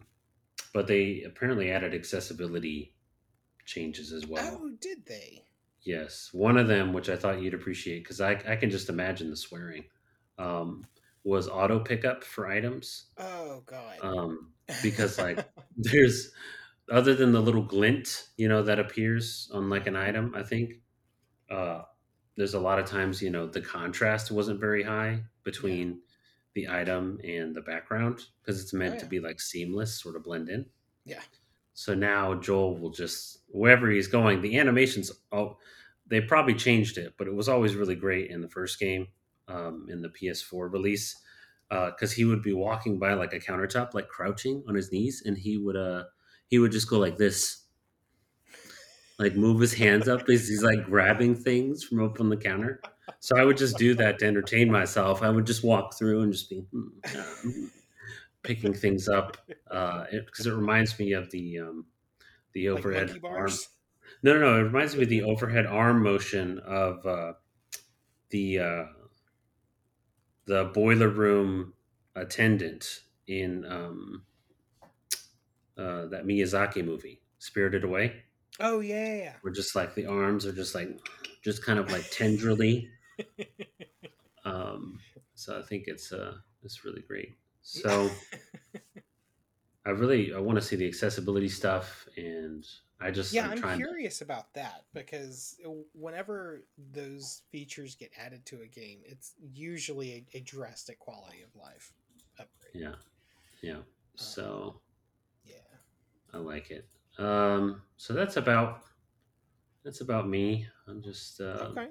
but they apparently added accessibility changes as well. oh did they Yes, one of them, which I thought you'd appreciate, because I, I can just imagine the swearing, um, was auto pickup for items. oh god Um, because, like, there's other than the little glint, you know, that appears on like an item. I think uh, there's a lot of times, you know, the contrast wasn't very high between the item and the background because it's meant Oh, to be like seamless, sort of blend in. yeah So now Joel will just wherever he's going, the animations oh they probably changed it, but it was always really great in the first game, um, in the PS4 release. Because he would be walking by like a countertop, like crouching on his knees, and he would uh he would just go like this, like move his hands up as he's like grabbing things from up on the counter. So I would just do that to entertain myself. I would just walk through and just be hmm, hmm, picking things up because it, 'cause it reminds me of the um, the overhead monkey arm. No, no, no. It reminds me of the overhead arm motion of uh, the uh, the boiler room attendant in um, uh, that Miyazaki movie, Spirited Away, oh yeah where just like the arms are just like just kind of like tenderly. Um, so I think it's uh, it's really great. So. I really I want to see the accessibility stuff, and I just yeah I'm, i'm trying to curious about that because whenever those features get added to a game it's usually a, a drastic quality of life upgrade yeah yeah. So yeah I like it. Um, so that's about that's about me. I'm just uh, okay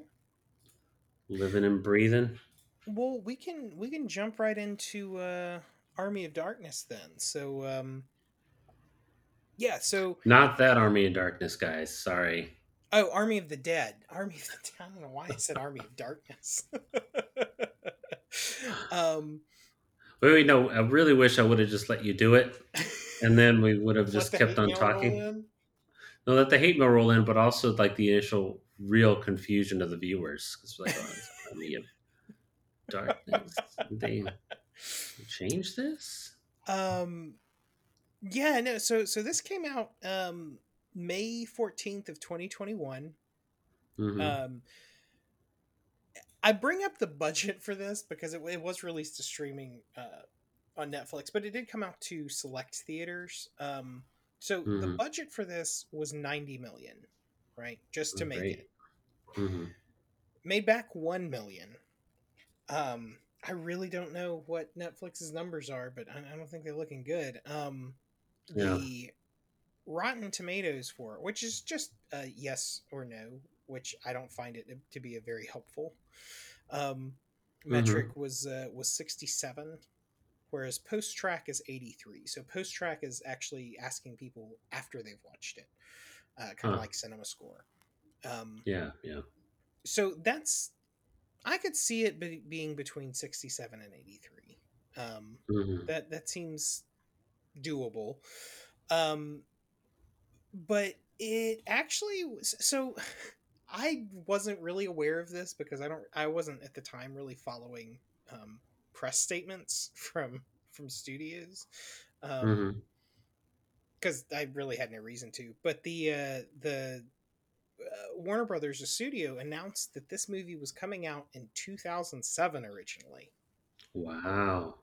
living and breathing. well we can we can jump right into uh army of darkness then so um yeah so Not that Army of Darkness, guys. Sorry. oh army of the dead army of the Dead. i don't know why i said army of darkness um Wait, wait, no. I really wish I would have just let you do it, and then we would have just kept on talking. No, let the hate mail roll in, but also like the initial real confusion of the viewers. because like, oh, it's of Darkness. They changed this. Um, yeah, no. So so this came out um May fourteenth of twenty twenty one. Mhm. Um, I bring up the budget for this because it, it was released to streaming uh, on Netflix, but it did come out to select theaters. Um, so the Mhm. budget for this was ninety million, right? Just to Oh, make great. it Mhm. made back one million. Um, I really don't know what Netflix's numbers are, but I, I don't think they're looking good. Um, Yeah. the Rotten Tomatoes for it, which is just a yes or no, which I don't find it to be a very helpful um, metric. Mm-hmm. Was uh, was sixty seven, whereas PostTrak is eighty three. So PostTrak is actually asking people after they've watched it, uh, kind of huh. like Cinema Score. Um, yeah, yeah. So that's I could see it be, being between sixty seven and eighty three. Um, mm-hmm. That that seems doable. Um, but it actually was so I wasn't really aware of this because I don't I wasn't at the time really following um, press statements from from studios um because mm-hmm. I really had no reason to but the uh the uh, Warner Brothers the studio announced that this movie was coming out in 2007 originally wow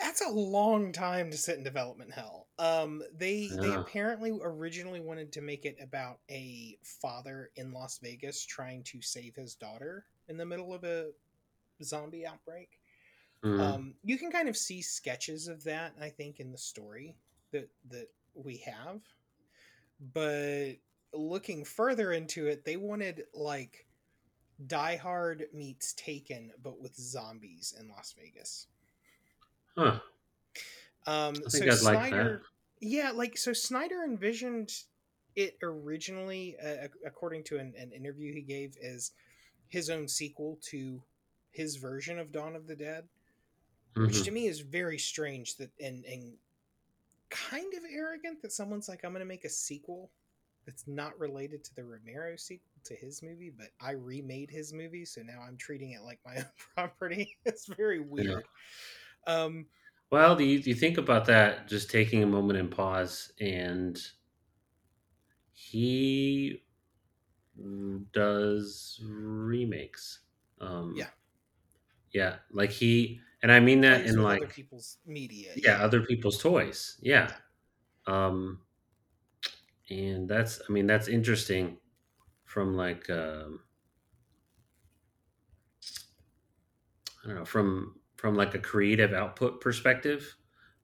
that's a long time to sit in development hell. Um, they yeah. they apparently originally wanted to make it about a father in Las Vegas trying to save his daughter in the middle of a zombie outbreak. Mm. Um, you can kind of see sketches of that, I think, in the story that that we have. But looking further into it, they wanted like Die Hard meets Taken, but with zombies in Las Vegas. Huh. Um, I think so I'd Snyder, like yeah, like so Snyder envisioned it originally, uh, according to an, an, interview he gave, as his own sequel to his version of Dawn of the Dead, mm-hmm. which to me is very strange that and and kind of arrogant that someone's like, I'm going to make a sequel that's not related to the Romero sequel to his movie, but I remade his movie, so now I'm treating it like my own property. it's very weird. Yeah. Um, well, do you, do you think about that? Just taking a moment and pause, and he does remakes. Um, yeah, yeah, like he, and I mean that in like other people's media. Yeah, yeah, other people's toys. Yeah. Um, and that's, I mean, that's interesting from like, um, I don't know, from from like a creative output perspective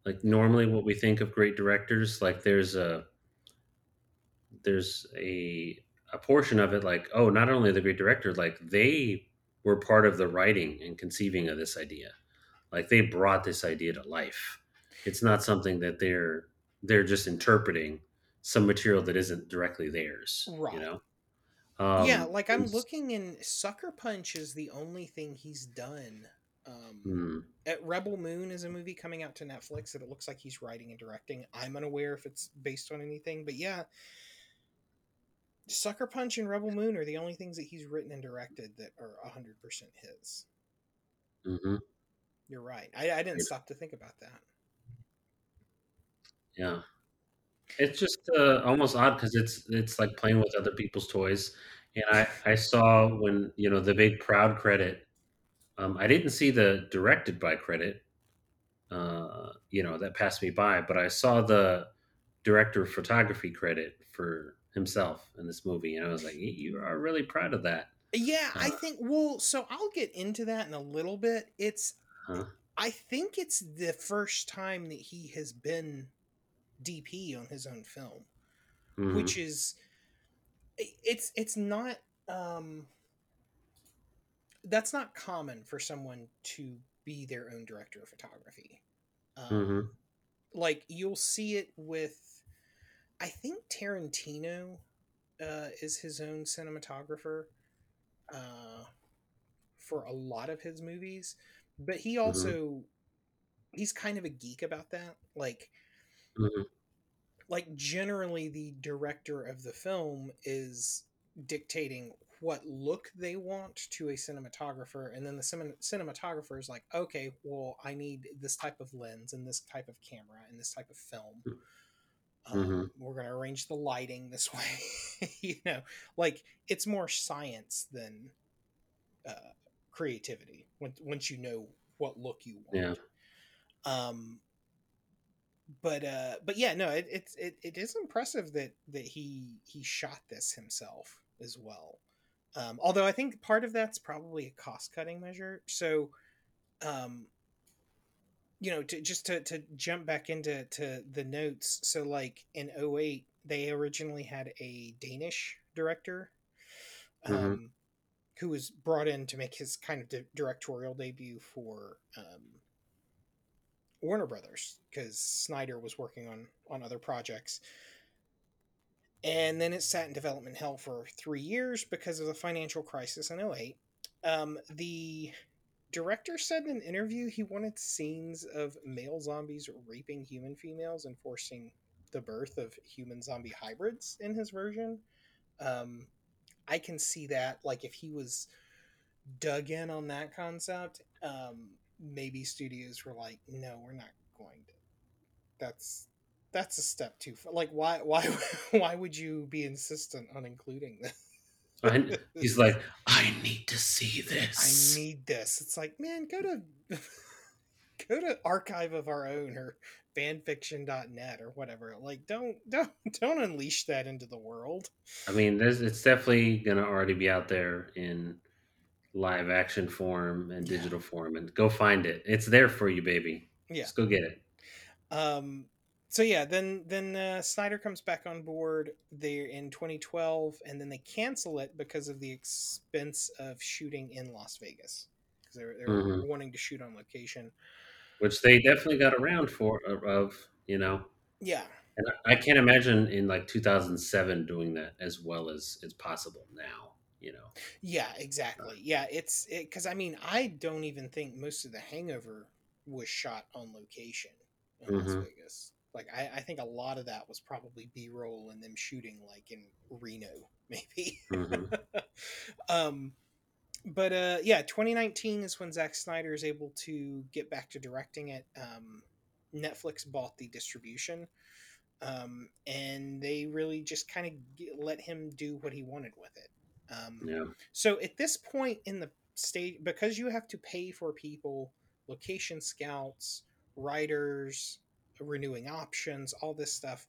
like normally what we think of great directors like there's a there's a a portion of it like oh not only the great director like they were part of the writing and conceiving of this idea like they brought this idea to life it's not something that they're they're just interpreting some material that isn't directly theirs right you know um, yeah like i'm looking in sucker punch is the only thing he's done um, mm. At Rebel Moon is a movie coming out to Netflix that it looks like he's writing and directing. I'm unaware if it's based on anything, but yeah, Sucker Punch and Rebel Moon are the only things that he's written and directed that are 100% his. Mm-hmm. You're right. I, I didn't stop to think about that. Yeah. It's just uh, almost odd because it's it's like playing with other people's toys, and I I saw when you know the big proud credit um, I didn't see the directed by credit. Uh, you know that passed me by, but I saw the director of photography credit for himself in this movie, and I was like, "You are really proud of that." Yeah, uh, I think. Well, so I'll get into that in a little bit. It's, huh? I think it's the first time that he has been DP on his own film, mm-hmm. which is, it's it's not. um that's not common for someone to be their own director of photography. Um, mm-hmm. Like you'll see it with, I think Tarantino uh, is his own cinematographer uh, for a lot of his movies, but he mm-hmm. also mm-hmm. he's kind of a geek about that. Like, mm-hmm. like generally, the director of the film is dictating what look they want to a cinematographer and then the cinematographer is like okay well i need this type of lens and this type of camera and this type of film um, mm-hmm. we're going to arrange the lighting this way you know like it's more science than uh, creativity once, once you know what look you want yeah. um but uh but yeah no it, it's it, it is impressive that that he he shot this himself as well um, although I think part of that's probably a cost cutting measure. So, um, you know, to, just to, to jump back into to the notes. So, like in 08, they originally had a Danish director um, Mhm. who was brought in to make his kind of di- directorial debut for um, Warner Brothers because Snyder was working on on other projects. And then it sat in development hell for three years because of the financial crisis in 08. Um, the director said in an interview he wanted scenes of male zombies raping human females and forcing the birth of human zombie hybrids in his version. Um, I can see that. Like, if he was dug in on that concept, um, maybe studios were like, "No, we're not going to." That's that's a step too far. Like, why why why would you be insistent on including this? I, he's like, I need to see this. I need this. It's like, man, go to go to archive of our own or fanfiction.net or whatever. Like don't don't don't unleash that into the world. I mean, there's it's definitely gonna already be out there in live action form and Yeah. digital form, and go find it. It's there for you, baby. Yeah. Just go get it. Um so yeah, then then uh, Snyder comes back on board there in 2012 and then they cancel it because of the expense of shooting in Las Vegas. Cuz they were, they Mhm. wanting to shoot on location. Which they definitely got around for of you know. Yeah. And I I can't imagine in like 2007 doing that as well as it's possible now. You know. Yeah, exactly. Yeah, it's it because I mean I don't even think most of the Hangover was shot on location in Las Mhm. Vegas. Like I, I think a lot of that was probably B roll and them shooting like in Reno, maybe. Mhm. um, but uh, yeah, 2019 is when Zack Snyder is able to get back to directing it. Um, Netflix bought the distribution, um, and they really just kind of let him do what he wanted with it. Um, Yeah. so at this point in the state, because you have to pay for people, location scouts, writers, renewing options, all this stuff,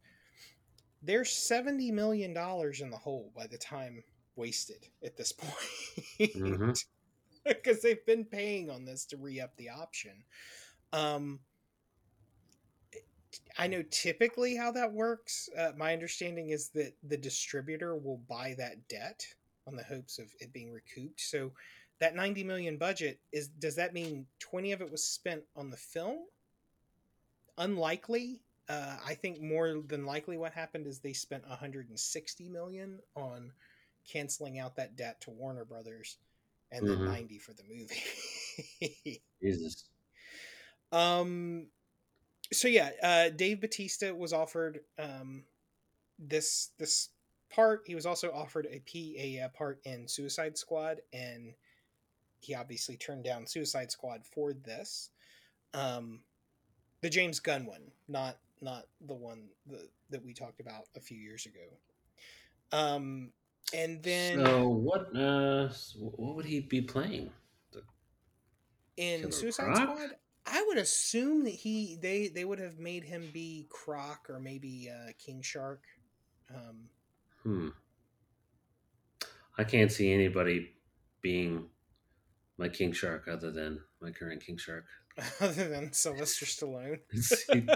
there's seventy million dollars in the hole by the time wasted at this point. Mhm. Because they've been paying on this to re up the option. Um, I know typically how that works. Uh, my understanding is that the distributor will buy that debt on the hopes of it being recouped. So that 90 million budget is does that mean 20 of it was spent on the film? Unlikely. Uh, I think more than likely what happened is they spent 160 million on canceling out that debt to Warner Brothers and then Mhm. 90 for the movie. Jesus. Um. So yeah, uh, Dave Batista was offered um, this this part. He was also offered a P a, uh part in Suicide Squad, and he obviously turned down Suicide Squad for this. Um, the James Gunn one, not not the one that, that we talked about a few years ago. Um, and then so what? Uh, what would he be playing? in Killer Suicide Croc? Squad, I would assume that he they they would have made him be Croc or maybe uh, King Shark. Um, Hmm. I can't see anybody being my King Shark other than my current King Shark. other than Sylvester Stallone. he,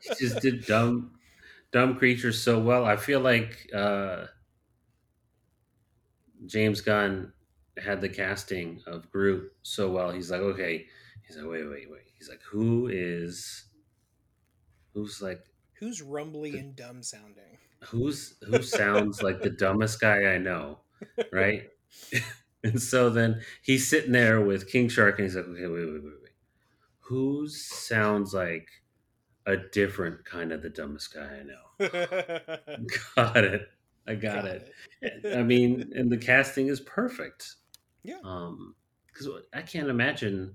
he just did dumb, dumb creatures so well. I feel like uh, James Gunn had the casting of Groot so well. He's like, okay. He's like, wait, wait, wait. He's like, who is, who's like, Who's rumbly and dumb sounding? who's who sounds like the dumbest guy I know, right? and so then he's sitting there with King Shark, and he's like, okay, wait, wait, wait. Who sounds like a different kind of the dumbest guy I know? Got it. I got, it. I mean, and the casting is perfect. Yeah. Um, because I can't imagine.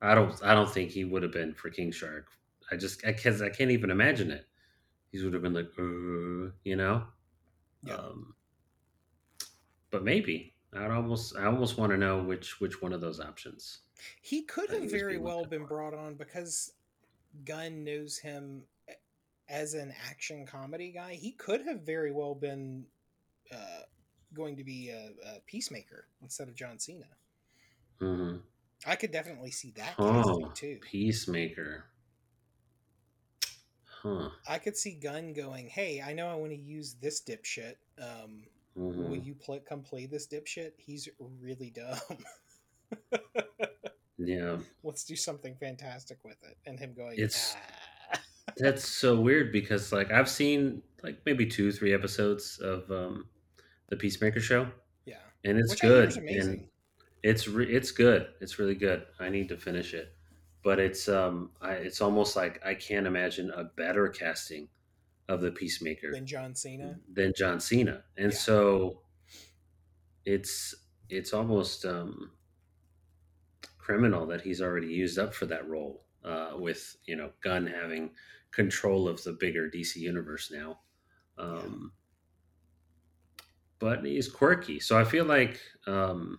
I don't. I don't think he would have been for King Shark. I just. I can't. I can't even imagine it. He would have been like, uh, you know. Yeah. Um, but maybe I'd almost. I almost want to know which which one of those options. He could have very well been brought on because Gunn knows him as an action comedy guy. He could have very well been uh, going to be a, a peacemaker instead of John Cena. hmm I could definitely see that Oh, too. Peacemaker. Huh. I could see Gunn going, "Hey, I know I want to use this dipshit. Um, will Mhm. you play, come play this dipshit? He's really dumb. Yeah. Let's do something fantastic with it." And him going, It's "Ah." that's so weird because like I've seen like maybe two, three episodes of um the Peacemaker show, yeah, and it's which good. And amazing. it's re- it's good. It's really good. I need to finish it, but it's um I, it's almost like I can't imagine a better casting of the Peacemaker than John Cena. than John Cena, and Yeah. so it's it's almost um criminal that he's already used up for that role. Uh, with you know Gunn having control of the bigger DC universe now. Um, But he's quirky, so I feel like um,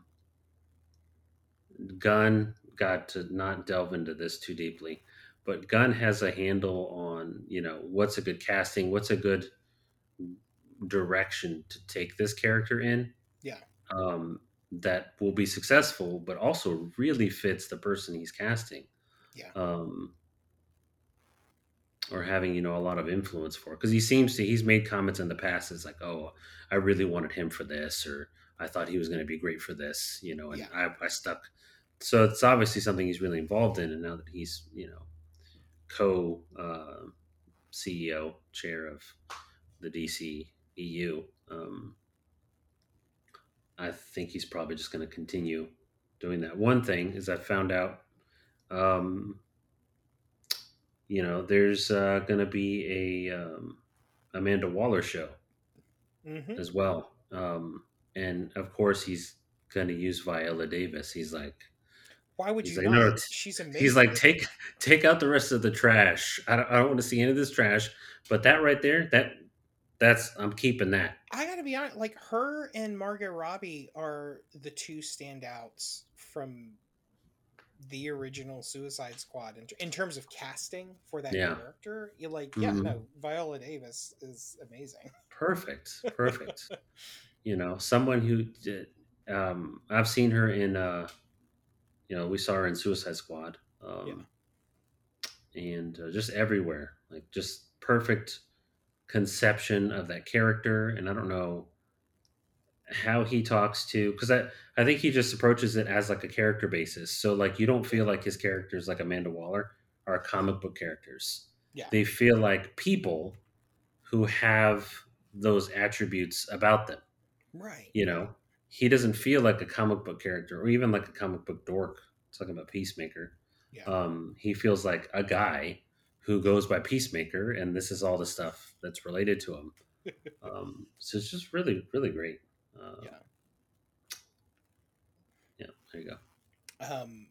Gunn got to not delve into this too deeply, but Gunn has a handle on you know what's a good casting, what's a good direction to take this character in. Yeah. Um, that will be successful, but also really fits the person he's casting. Yeah. Um, or having you know a lot of influence for because he seems to he's made comments in the past it's like oh i really wanted him for this or i thought he was going to be great for this you know and Yeah. I, I stuck so it's obviously something he's really involved in and now that he's you know co uh, ceo chair of the dc eu um, i think he's probably just going to continue doing that one thing is i found out um, you know, there's uh, going to be a um, Amanda Waller show hmm as well, um, and of course he's going to use Viola Davis. He's like, Why would He's you like, not? "No, She's amazing. he's like, take take out the rest of the trash. I don't, I don't want to see any of this trash, but that right there, that that's I'm keeping that. I gotta be honest, like her and Margot Robbie are the two standouts from the original Suicide Squad in, in terms of casting for that Yeah. character. You're like, yeah, Mhm. no, Viola Davis is amazing. Perfect, perfect. you know, someone who did. Um, I've seen her in. Uh, you know, we saw her in Suicide Squad. Um, And uh, just everywhere, like just perfect conception of that character. And I don't know how he talks to because I I think he just approaches it as like a character basis. So like you don't feel like his characters like Amanda Waller are comic book characters. Yeah. They feel like people who have those attributes about them Right. you know he doesn't feel like a comic book character or even like a comic book dork talking about peacemaker Yeah. um, he feels like a guy who goes by peacemaker and this is all the stuff that's related to him um, so it's just really really great uh, Yeah. yeah there you go Um,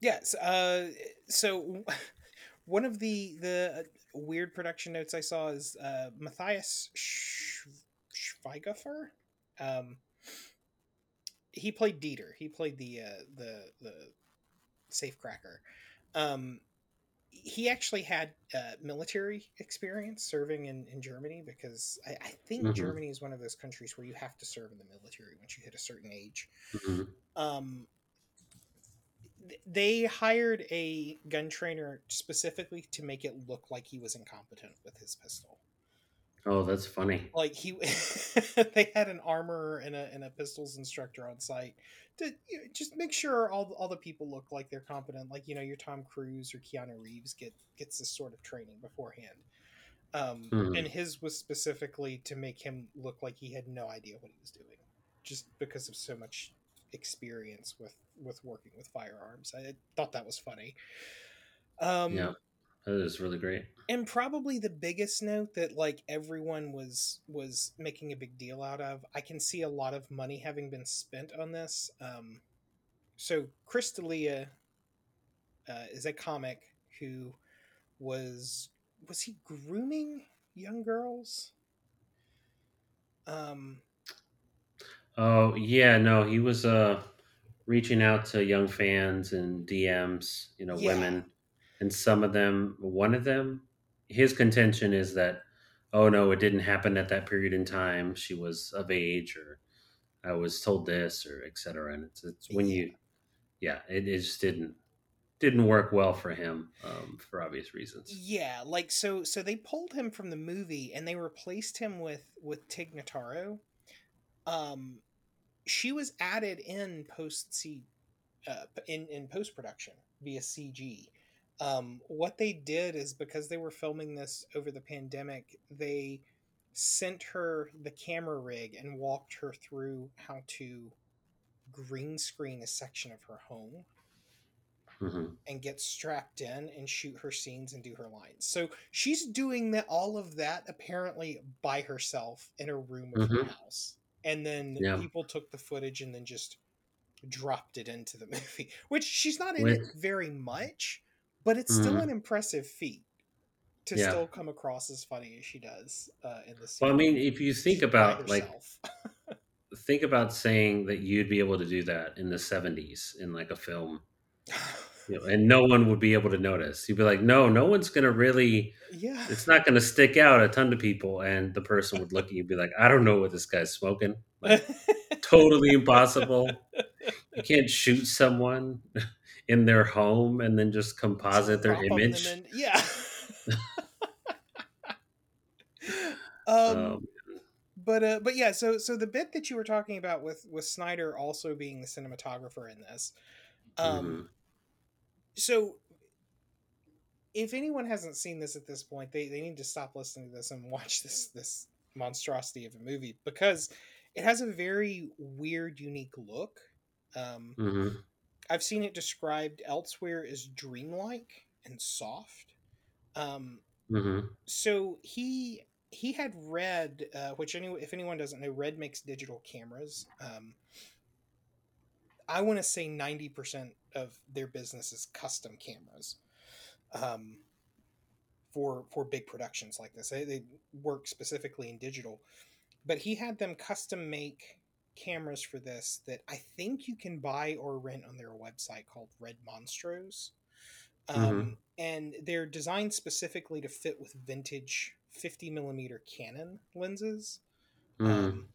yes. Uh, so one of the the uh, weird production notes I saw is uh, Matthias Sch- Schweighöfer. Um, he played Dieter. He played the uh, the the safecracker. Um, he actually had uh, military experience serving in, in Germany because I, I think Mhm. Germany is one of those countries where you have to serve in the military once you hit a certain age Mhm. um th- they hired a gun trainer specifically to make it look like he was incompetent with his pistol oh that's funny. Like he they had an armor and a, and a pistols instructor on site to you know, just make sure all, all the people look like they're competent like you know your tom cruise or keanu reeves get gets this sort of training beforehand um, Mhm. and his was specifically to make him look like he had no idea what he was doing just because of so much experience with with working with firearms. I thought that was funny. Um yeah that is really great. And probably the biggest note that like everyone was was making a big deal out of i can see a lot of money having been spent on this um so chris D'Elia, uh, is a comic who was was he grooming young girls? Um oh yeah no he was uh reaching out to young fans and dms you know Yeah. women and some of them one of them his contention is that oh no it didn't happen at that period in time she was of age or i was told this or etc and it's, it's when you yeah, it, it just didn't didn't work well for him um, for obvious reasons. Yeah, like so so they pulled him from the movie and they replaced him with with Tig Notaro. Um she was added in post C uh, in in post production via CG. Um, what they did is because they were filming this over the pandemic, they sent her the camera rig and walked her through how to green screen a section of her home hmm and get strapped in and shoot her scenes and do her lines. So she's doing that all of that apparently by herself in a room of her hmm house. And then Yeah, people took the footage and then just dropped it into the movie, which she's not in it very much, but it's still an mhm. impressive feat to yeah. still come across as funny as she does uh, in the Well, I mean, if you think about like think about saying that you'd be able to do that in the 70s in like a film you know, and no one would be able to notice you'd be like no no one's gonna really yeah. it's not gonna stick out a ton to people and the person would look at you and be like i don't know what this guy's smoking like totally impossible you can't shoot someone in their home and then just composite their Drop 'em them image in. Yeah. um um, but uh but yeah so so the bit that you were talking about with with snyder also being the cinematographer in this um mhm, so if anyone hasn't seen this at this point they, they need to stop listening to this and watch this this monstrosity of a movie because it has a very weird unique look um mhm, i've seen it described elsewhere as dreamlike and soft. Um mhm, so he he had red uh, which any, if anyone doesn't know red makes digital cameras. Um, i want to say 90% of their business is custom cameras um, for for big productions like this. They, they work specifically in digital. But he had them custom make cameras for this that i think you can buy or rent on their website called red monstros um, and they're designed specifically to fit with vintage 50 millimeter Canon lenses. mhm. Um,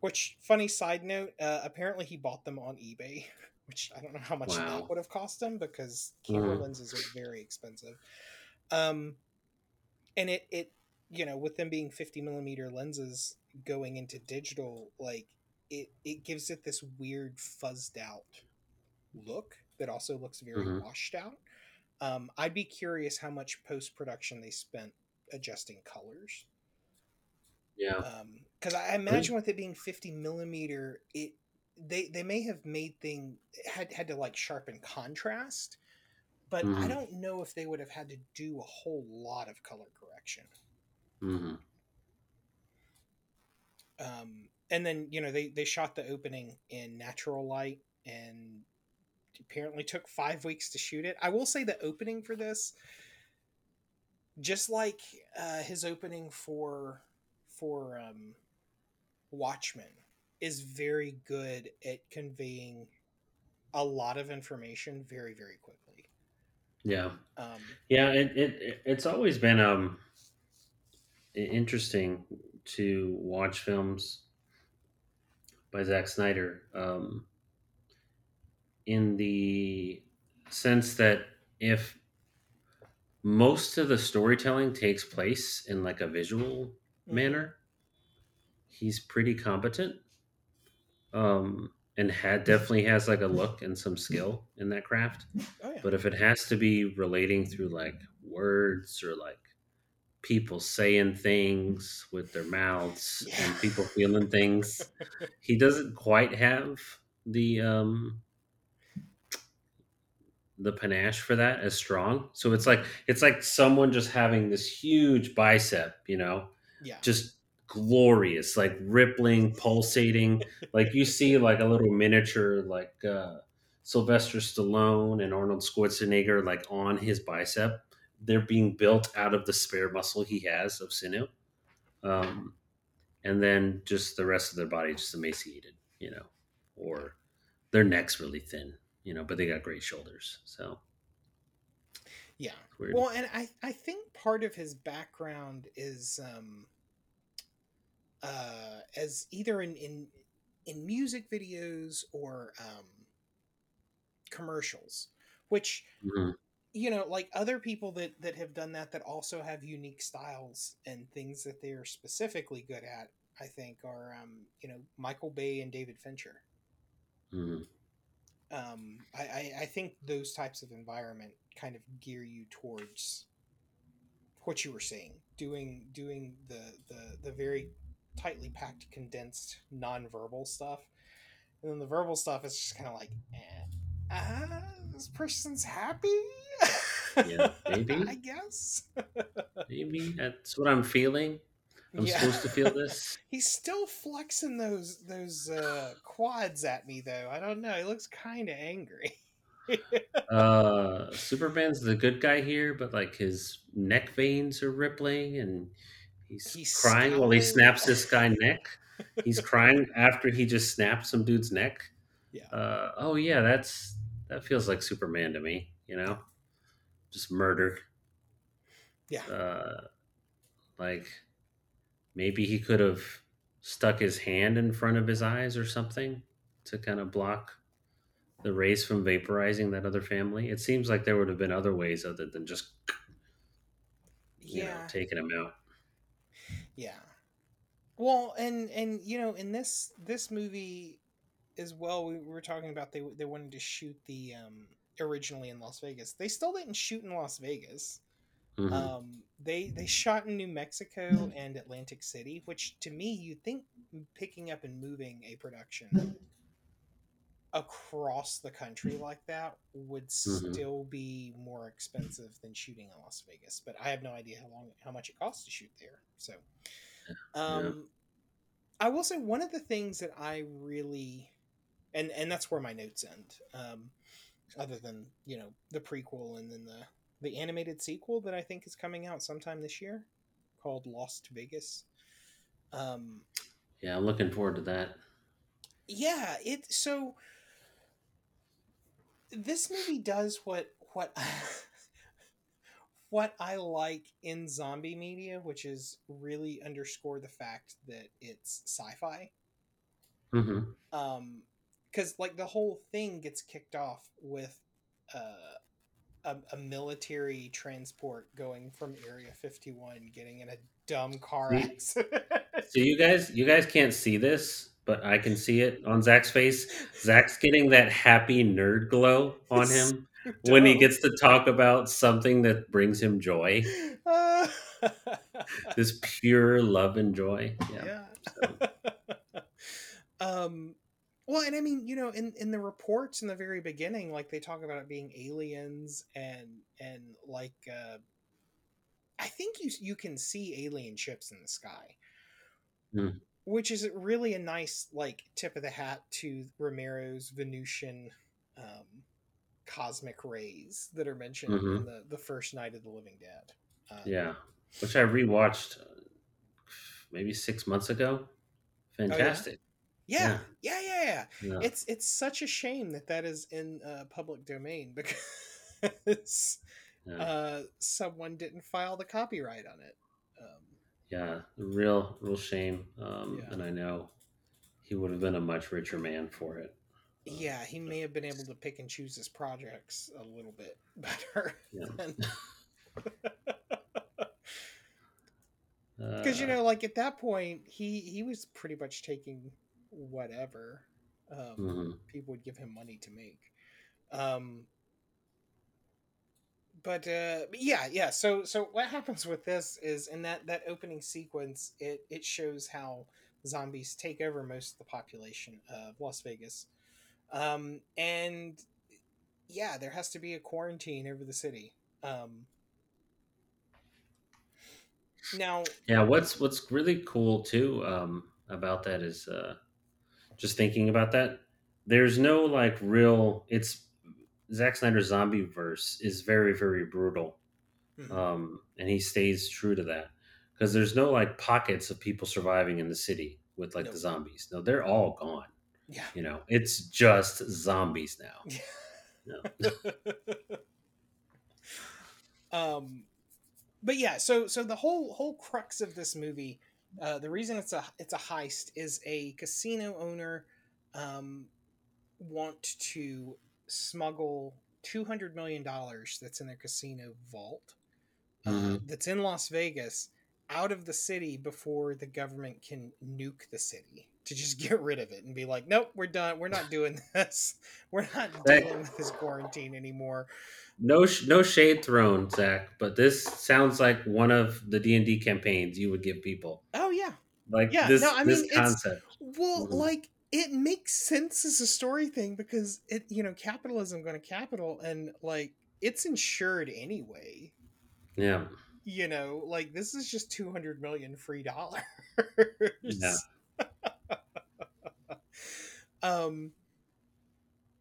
which, funny side note, uh, apparently he bought them on eBay, which I don't know how much that would have cost him because camera mhm, lenses are very expensive. Um, and it, it, you know, with them being 50 millimeter lenses going into digital, like it, it gives it this weird fuzzed out look that also looks very mhm. washed out. Um, I'd be curious how much post production they spent adjusting colors. yeah Because I imagine with it being 50 millimeter, it they they may have made thing had had to like sharpen contrast, but I mhm, don't know if they would have had to do a whole lot of color correction. mhm. Um, and then you know they they shot the opening in natural light and apparently took five weeks to shoot it. I will say the opening for this, just like uh, his opening for for um, Watchmen, is very good at conveying a lot of information very very quickly. yeah Um, Yeah, it, it it- it's always been um interesting to watch films by Zack Snyder um, in the sense that if most of the storytelling takes place in like a visual mhm. manner, he's pretty competent um, and had definitely has like a look and some skill in that craft. Oh yeah, But if it has to be relating through like words or like people saying things with their mouths yeah. and people feeling things, he doesn't quite have the um the panache for that as strong. So it's like it's like someone just having this huge bicep, you know, yeah. just glorious, like rippling, pulsating. Like you see like a little miniature like uh Sylvester Stallone and Arnold Schwarzenegger like on his bicep. They're being built out of the spare muscle he has of sinew. Um and then just the rest of their body just emaciated, you know, or their necks really thin, you know, but they got great shoulders. So Yeah. Well, and I I think part of his background is um uh as either in in in music videos or um commercials, which Mhm. You know, like other people that that have done that that also have unique styles and things that they're specifically good at. I think are um, you know Michael Bay and David Fincher. Mhm. Um, I, I I think those types of environment kind of gear you towards what you were saying, doing doing the the the very tightly packed, condensed, non-verbal stuff, and then the verbal stuff is just kind of like, eh, ah, this person's happy. Yeah, maybe. I guess. Maybe that's what I'm feeling. I'm Yeah. supposed to feel this. He's still flexing those those uh, quads at me though. I don't know. He looks kind of angry. Uh, Superman's the good guy here, but like his neck veins are rippling and he's, He's crying while he snaps this guy neck. He's crying after he just snapped some dude's neck. Yeah. Uh, oh yeah, that's that feels like Superman to me. You know, just murder. Yeah. Uh, like maybe he could have stuck his hand in front of his eyes or something to kind of block the rays from vaporizing that other family. It seems like there would have been other ways other than just you know yeah. taking him out. Yeah. Well, and and you know, in this this movie as well, we were talking about they they wanted to shoot the um originally in Las Vegas. They still didn't shoot in Las Vegas. Mhm. Um, they they shot in New Mexico and Atlantic City, which to me you think picking up and moving a production across the country like that would Mhm. still be more expensive than shooting in Las Vegas. But I have no idea how long how much it costs to shoot there. So, um, I will say one of the things that I really and and that's where my notes end. Um, other than you know the prequel and then the the animated sequel that I think is coming out sometime this year called Lost Vegas. Um, yeah, I'm looking forward to that. yeah, it so this movie does what what what I like in zombie media, which is really underscore the fact that it's sci-fi. hmm um because like the whole thing gets kicked off with uh a, a military transport going from area 51 getting in a dumb car accident So you guys, you guys can't see this, but I can see it on Zach's face. Zach's getting that happy nerd glow on him when he gets to talk about something that brings him joy. Uh, This pure love and joy. Yeah. yeah um well and i mean you know in in the reports in the very beginning like they talk about it being aliens and and like uh i think you you can see alien ships in the sky Hmm. which is really a nice like tip of the hat to romero's venusian um cosmic rays that are mentioned in Mhm. the the first night of the living dead um, Yeah. Which I rewatched uh, maybe six months ago. Fantastic. yeah yeah yeah yeah Yeah. it's it's such a shame that that is in uh, public domain because Yeah. uh, someone didn't file the copyright on it. Um, yeah. Real, real shame. Um, Yeah. And I know he would have been a much richer man for it. yeah, he may have been able to pick and choose his projects a little bit better. Yeah. Because you Uh, know, like at that point, he he was pretty much taking whatever um, mhm. people would give him money to make. Um, but uh, but yeah, yeah. So so what happens with this is in that that opening sequence, it it shows how zombies take over most of the population of Las Vegas, um, and yeah, there has to be a quarantine over the city. Um, now, Yeah, what's what's really cool too um, about that is uh, just thinking about that. There's no like real. It's Zack Snyder's zombie verse is very very brutal, mhm, um, and he stays true to that because there's no like pockets of people surviving in the city with like Nope. the zombies. No, they're all gone. yeah. You know, it's just zombies now. No. um but yeah so so the whole whole crux of this movie uh the reason it's a it's a heist is a casino owner um want to smuggle two hundred million dollars that's in their casino vault uh, Mhm. that's in Las Vegas out of the city before the government can nuke the city to just get rid of it and be like, nope, we're done. We're not doing this. We're not dealing with this quarantine anymore. No, sh- no shade thrown, Zach. But this sounds like one of the D and D campaigns you would give people. Oh yeah. Like Yeah, this, no, I this mean, it's- concept. Well, Mhm. like it makes sense as a story thing because it, you know, capitalism going to capital and like it's insured anyway. Yeah, You know, like this is just 200 million free dollars. Yeah. um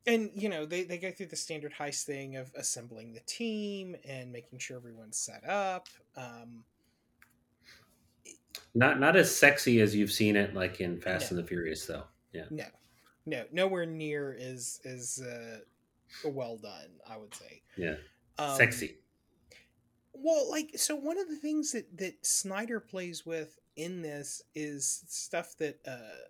and you know they, they go through the standard heist thing of assembling the team and making sure everyone's set up um not not as sexy as you've seen it like in Fast No. and the Furious, though. Yeah, no no nowhere near as as uh well done i would say yeah, um, sexy. well like so one of the things that that snyder plays with in this is stuff that uh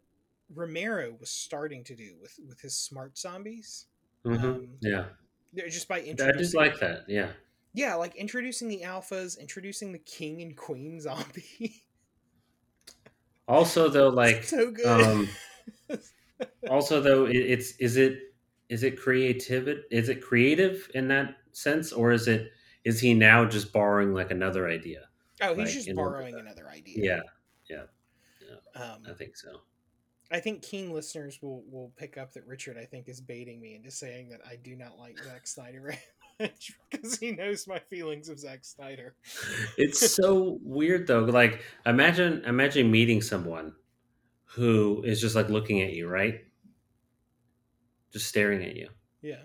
romero was starting to do with with his smart zombies hmm um, yeah, just by introducing. I just like that. Yeah, yeah like introducing the alphas introducing the king and queen zombie Also, though, like, so good um, also though, it, it's is it is it creative? Is it creative in that sense, or is it is he now just borrowing like another idea? oh he's like, just borrowing another idea Yeah, um I think so. I think keen listeners will will pick up that Richard I think is baiting me into saying that I do not like Zack Snyder very much because he knows my feelings of Zack Snyder. It's so weird though. Like imagine imagine meeting someone who is just like looking at you, right? Just staring at you. Yeah.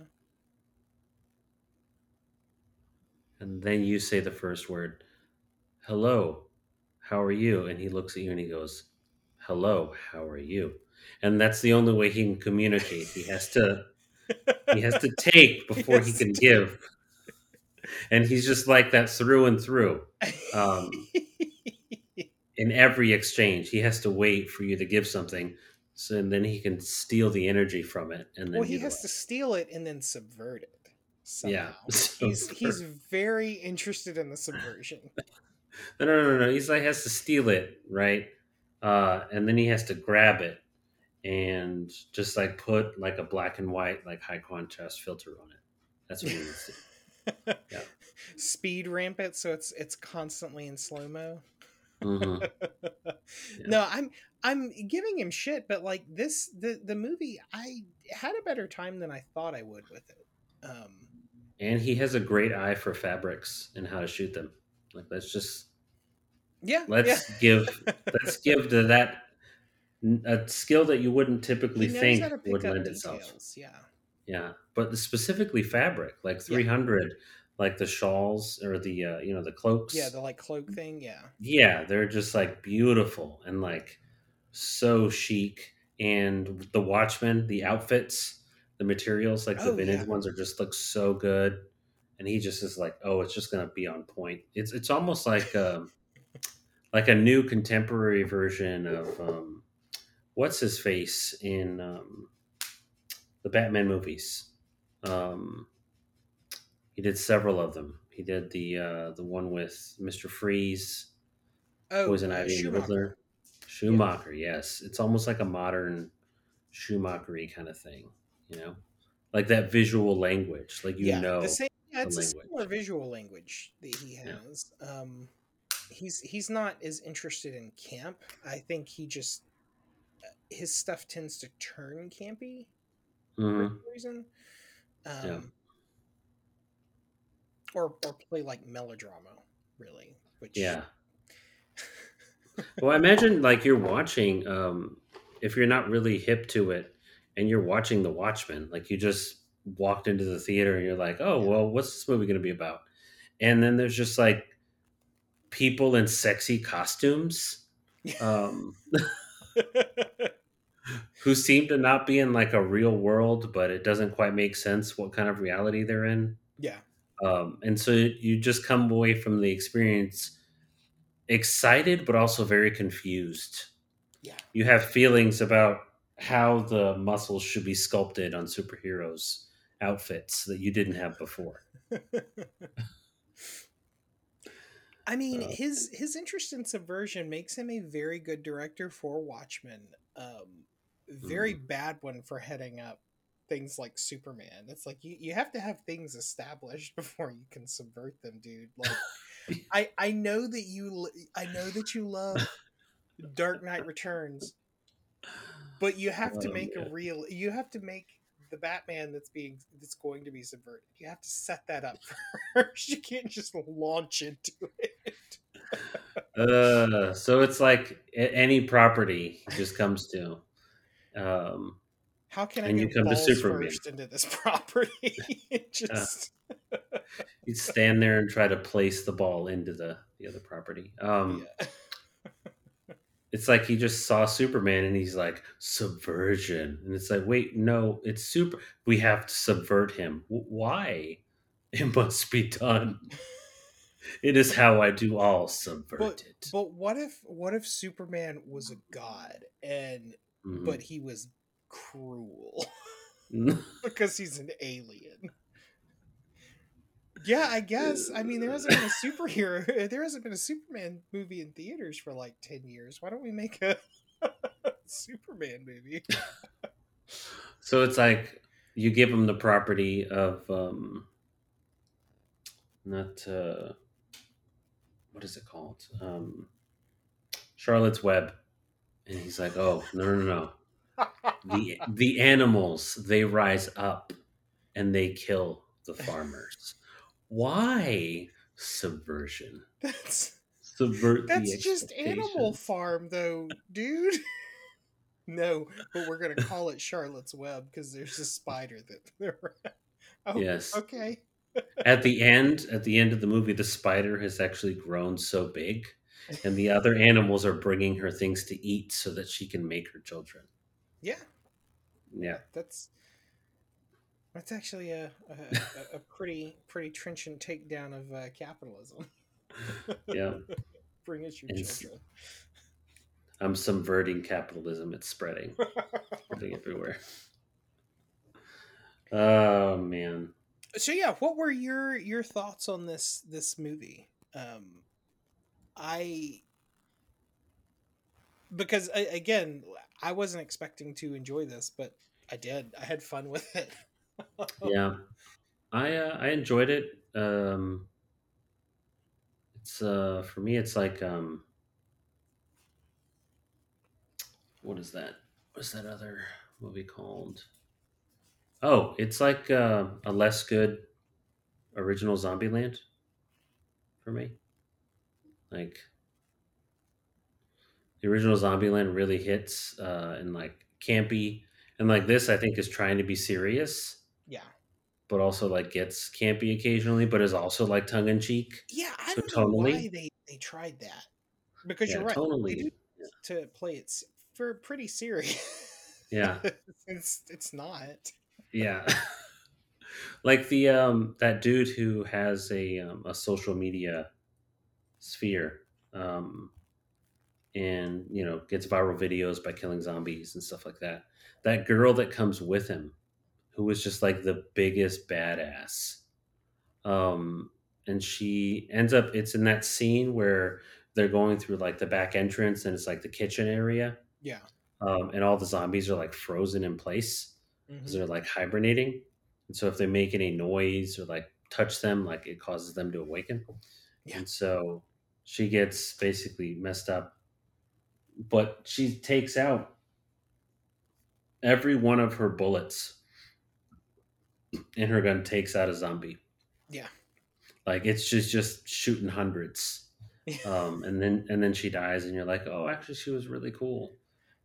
And then you say the first word, "Hello. How are you?" And he looks at you and he goes, "Hello. How are you?" And that's the only way he can communicate. He has to he has to take before he has can give. And he's just like that through and through. Um, in every exchange. He has to wait for you to give something, so and then he can steal the energy from it. And then well, he has it to steal it and then subvert it. Yeah. Somehow. He's he's very interested in the subversion. No, no, no, no. He's like has to steal it, right? Uh, and then he has to grab it and just like put like a black and white like high contrast filter on it. That's what he needs to. Yeah. Speed ramp it so it's it's constantly in slow mo. Mhm. No, I'm I'm giving him shit, but like this the the movie I had a better time than I thought I would with it. Um And he has a great eye for fabrics and how to shoot them. Like let's just yeah, let's yeah. give let's give to that a skill that you wouldn't typically think how to pick would lend details. itself. Yeah. Yeah, but specifically fabric, like Yeah. 300, like the shawls or the uh, you know the cloaks. Yeah, the like cloak thing, yeah. yeah, they're just like beautiful and like so chic. And the Watchmen, the outfits, the materials, like the Oh, vintage yeah. ones, are just look so good. And he just is like, oh, it's just gonna be on point. It's it's almost like um, like a new contemporary version of um, what's his face in um, the Batman movies. Um, he did several of them. He did the uh, the one with Mister Freeze, Oh, Poison uh, Ivy, and Schumacher. Riddler. Schumacher, yes, it's almost like a modern Schumachery kind of thing. You know, like that visual language, like you yeah, know. the same, yeah, it's a similar visual language that he Yeah. has. Um, he's he's not as interested in camp. I think he just uh, his stuff tends to turn campy for Mhm. some reason. Um, Yeah. Or or play like melodrama, really. Which Yeah. well, imagine like you're watching, um, if you're not really hip to it, and you're watching The Watchmen, like you just walked into the theater and you're like, oh, well, what's this movie going to be about? And then there's just like people in sexy costumes um, who seem to not be in like a real world, but it doesn't quite make sense what kind of reality they're in. yeah. Um, and so you just come away from the experience excited, but also very confused. Yeah. You have feelings about how the muscles should be sculpted on superheroes outfits that you didn't have before. I mean, Uh, his his interest in subversion makes him a very good director for Watchmen. Um, very Mhm. bad one for heading up things like Superman. It's like you, you have to have things established before you can subvert them, dude. Like I I know that you I know that you love Dark Knight Returns, but you have to Oh, make a real you have to make the Batman that's being that's going to be subverted. You have to set that up first. You can't just launch into it. Uh, so it's like any property just comes to. Um, How can I And you come to Superman. first into this property? just he'd stand there and try to place the ball into the, the other property. Um, yeah. It's like he just saw Superman and he's like, subversion. And it's like, wait, no, it's super. We have to subvert him. W- Why? It must be done. It is how I do all subvert But it. but what if what if Superman was a god and Mhm. but he was cruel because he's an alien? Yeah, I guess. I mean, there hasn't been a superhero. There hasn't been a Superman movie in theaters for like ten years. Why don't we make a Superman movie? So it's like you give him the property of um not uh what is it called? Um Charlotte's Web. And he's like, "Oh, no, no, no. The the animals, they rise up and they kill the farmers. Why subversion? That's Subvert the That's just Animal. Farm, though, dude. no, but we're gonna call it Charlotte's Web because there's a spider that. oh, Yes. Okay. At the end, at the end of the movie, the spider has actually grown so big, and the other animals are bringing her things to eat so that she can make her children. Yeah, Yeah, that's that's actually a a, a- pretty pretty trenchant takedown of uh, capitalism. yeah. Bring us your And children. I'm subverting capitalism. It's spreading, spreading everywhere. Oh man. so yeah, what were your your thoughts on this this movie? Um, I because I, again, I wasn't expecting to enjoy this, but I did. I had fun with it. Yeah. I uh, i enjoyed it. Um it's uh for me it's like um what is that? What's that other movie called? Oh it's like uh, a less good original zombieland for me. Like the original zombieland really hits uh and like campy and like this i think is trying to be serious Yeah, but also like gets campy occasionally but is also like tongue-in-cheek yeah. I So don't know why they they tried that because yeah you're right. They tonally do to play it for pretty serious. Yeah. it's it's not. Yeah. like the um that dude who has a um, a social media sphere um and you know gets viral videos by killing zombies and stuff like that. That girl that comes with him who was just like the biggest badass. Um and she ends up it's in that scene where they're going through like the back entrance and it's like the kitchen area Yeah. um, and all the zombies are like frozen in place because Mhm. they're like hibernating. And so if they make any noise or like touch them, like it causes them to awaken. Yeah. And so she gets basically messed up. But she takes out every one of her bullets in her gun takes out a zombie. Yeah. Like it's just just shooting hundreds. Um, and then and then she dies and you're like, "Oh, actually she was really cool."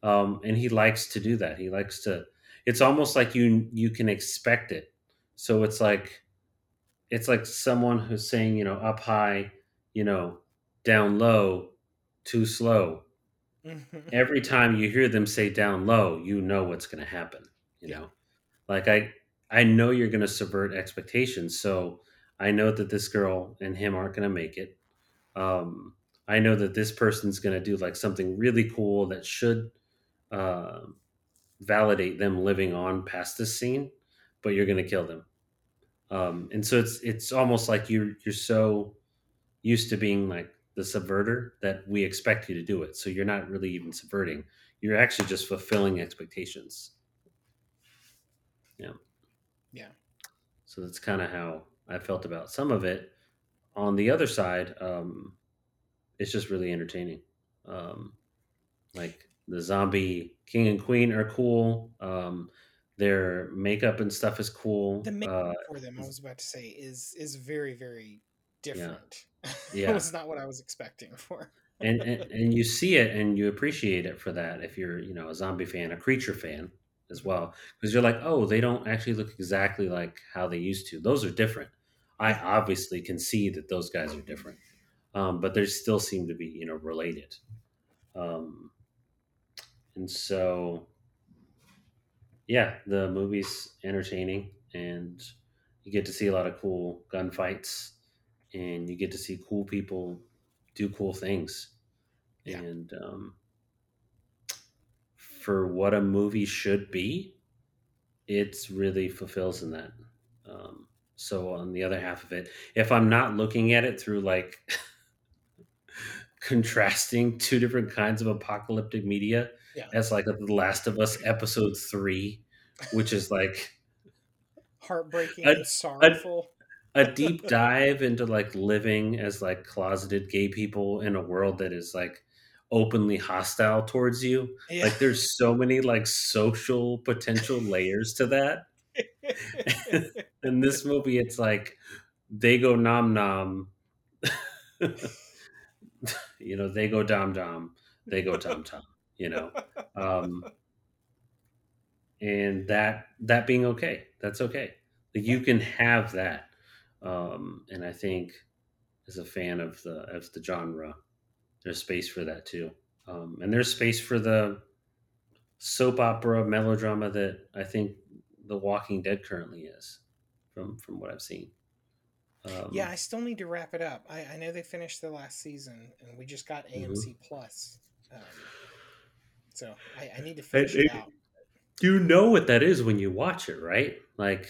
Um, and he likes to do that. He likes to it's almost like you you can expect it. So it's like it's like someone who's saying, you know, up high, you know, down low, too slow. Mhm. Every time you hear them say down low, you know what's going to happen, you Yeah. know. Like I I know you're going to subvert expectations, so I know that this girl and him aren't going to make it. Um I know that this person's going to do like something really cool that should uh, validate them living on past this scene. but you're going to kill them. Um, and so it's it's almost like you're you're so used to being like the subverter that we expect you to do it. So you're not really even subverting. You're actually just fulfilling expectations. Yeah. Yeah. So that's kind of how I felt about some of it. On the other side, um, it's just really entertaining. Um, like the zombie king and queen are cool. Um, their makeup and stuff is cool. The makeup Uh, for them, I was about to say, is is very very different. it Yeah. was not what I was expecting for. and, and and you see it and you appreciate it for that if you're you know a zombie fan a creature fan as well because you're like oh they don't actually look exactly like how they used to. Those are different. I obviously can see that those guys are different um, but they still seem to be you know related. Um, and so yeah the movie's entertaining and you get to see a lot of cool gunfights and you get to see cool people do cool things. Yeah. and um, for what a movie should be it's really fulfills in that um, so on the other half of it if i'm not looking at it through like contrasting two different kinds of apocalyptic media Yeah. as like the last of us episode three which is like Heartbreaking A- and sorrowful. a deep dive into like living as like closeted gay people in a world that is like openly hostile towards you. Yeah. like there's so many like social potential layers to that. In this movie it's like they go nom nom. You know they go dom dom. They go tom tom you know? Um and that that being okay. That's okay. Like you can have that. Um and i think as a fan of the of the genre there's space for that too um and there's space for the soap opera melodrama that i think the walking dead currently is from from what i've seen um, yeah, I still need to wrap it up. I, I know they finished the last season, and we just got. AMC Plus. Um, so I, I need to finish it, it- out. you know what that is when you watch it right like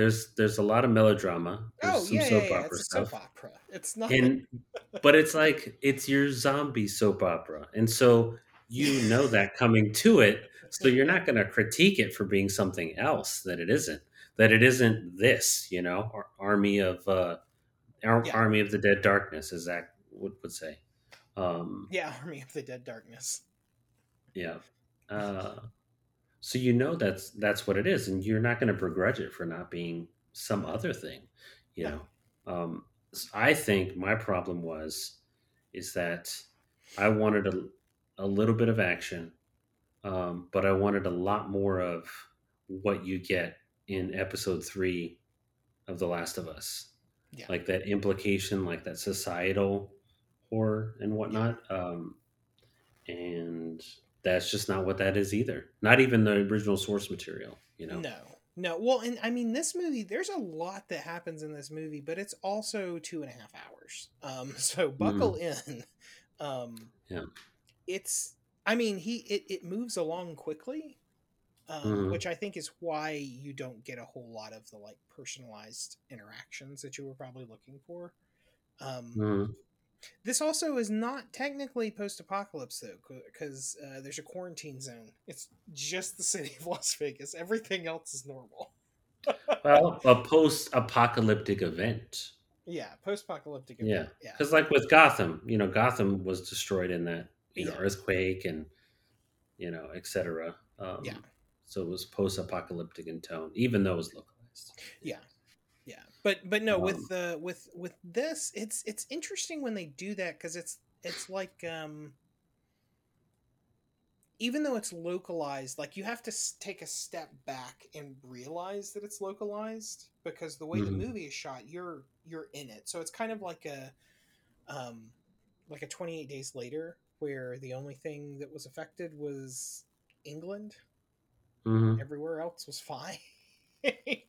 there's there's a lot of melodrama there's Oh some yeah, yeah, soap yeah. opera It's stuff soap opera. It's not. and but it's like it's your zombie soap opera and so you know that coming to it so you're not going to critique it for being something else that it isn't that it isn't this you know army of uh Ar- Yeah. army of the dead darkness as zach would, would say um yeah, Army of the Dead Darkness. yeah uh so you know that's that's what it is and you're not going to begrudge it for not being some other thing you No. know um i think my problem was is that i wanted a, a little bit of action um but i wanted a lot more of what you get in episode 3 of the last of us Yeah. like that implication like that societal horror and whatnot um and that's just not what that is either not even the original source material you know No, no. Well, and I mean, this movie. There's a lot that happens in this movie, but it's also two and a half hours. Um, so buckle in. Um, Yeah. It's. I mean, he it, it moves along quickly, um, Mhm. which I think is why you don't get a whole lot of the like personalized interactions that you were probably looking for. Um, Mhm. This also is not technically post-apocalypse though, because uh, there's a quarantine zone. It's just the city of Las Vegas. Everything else is normal. well a post-apocalyptic event Yeah, post-apocalyptic. yeah event, yeah, because like with gotham you know gotham was destroyed in that you know Yeah. earthquake and you know etc um, Yeah. so it was post-apocalyptic in tone even though it was localized yeah, yeah. But but no, Um, with the with with this, it's it's interesting when they do that because it's it's like um. Even though it's localized, like you have to take a step back and realize that it's localized because the way the Mhm. movie is shot, you're you're in it. So it's kind of like a, um, like a Twenty Eight Days Later, where the only thing that was affected was England. Mhm. Everywhere else was fine.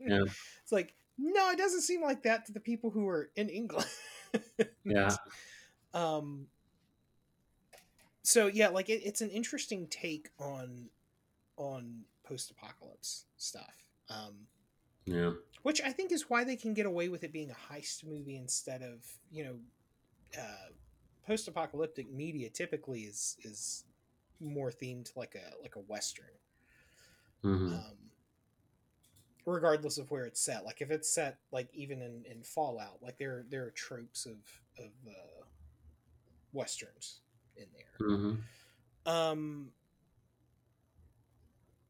Yeah. It's like no, it doesn't seem like that to the people who are in England. yeah um so yeah like it, it's an interesting take on on post-apocalypse stuff um Yeah. which I think is why they can get away with it being a heist movie instead of you know, uh, post-apocalyptic media typically is is more themed like a like a western, hmm um, regardless of where it's set. Like if it's set like even in in Fallout, like there there are tropes of of uh, westerns in there. hmm Um,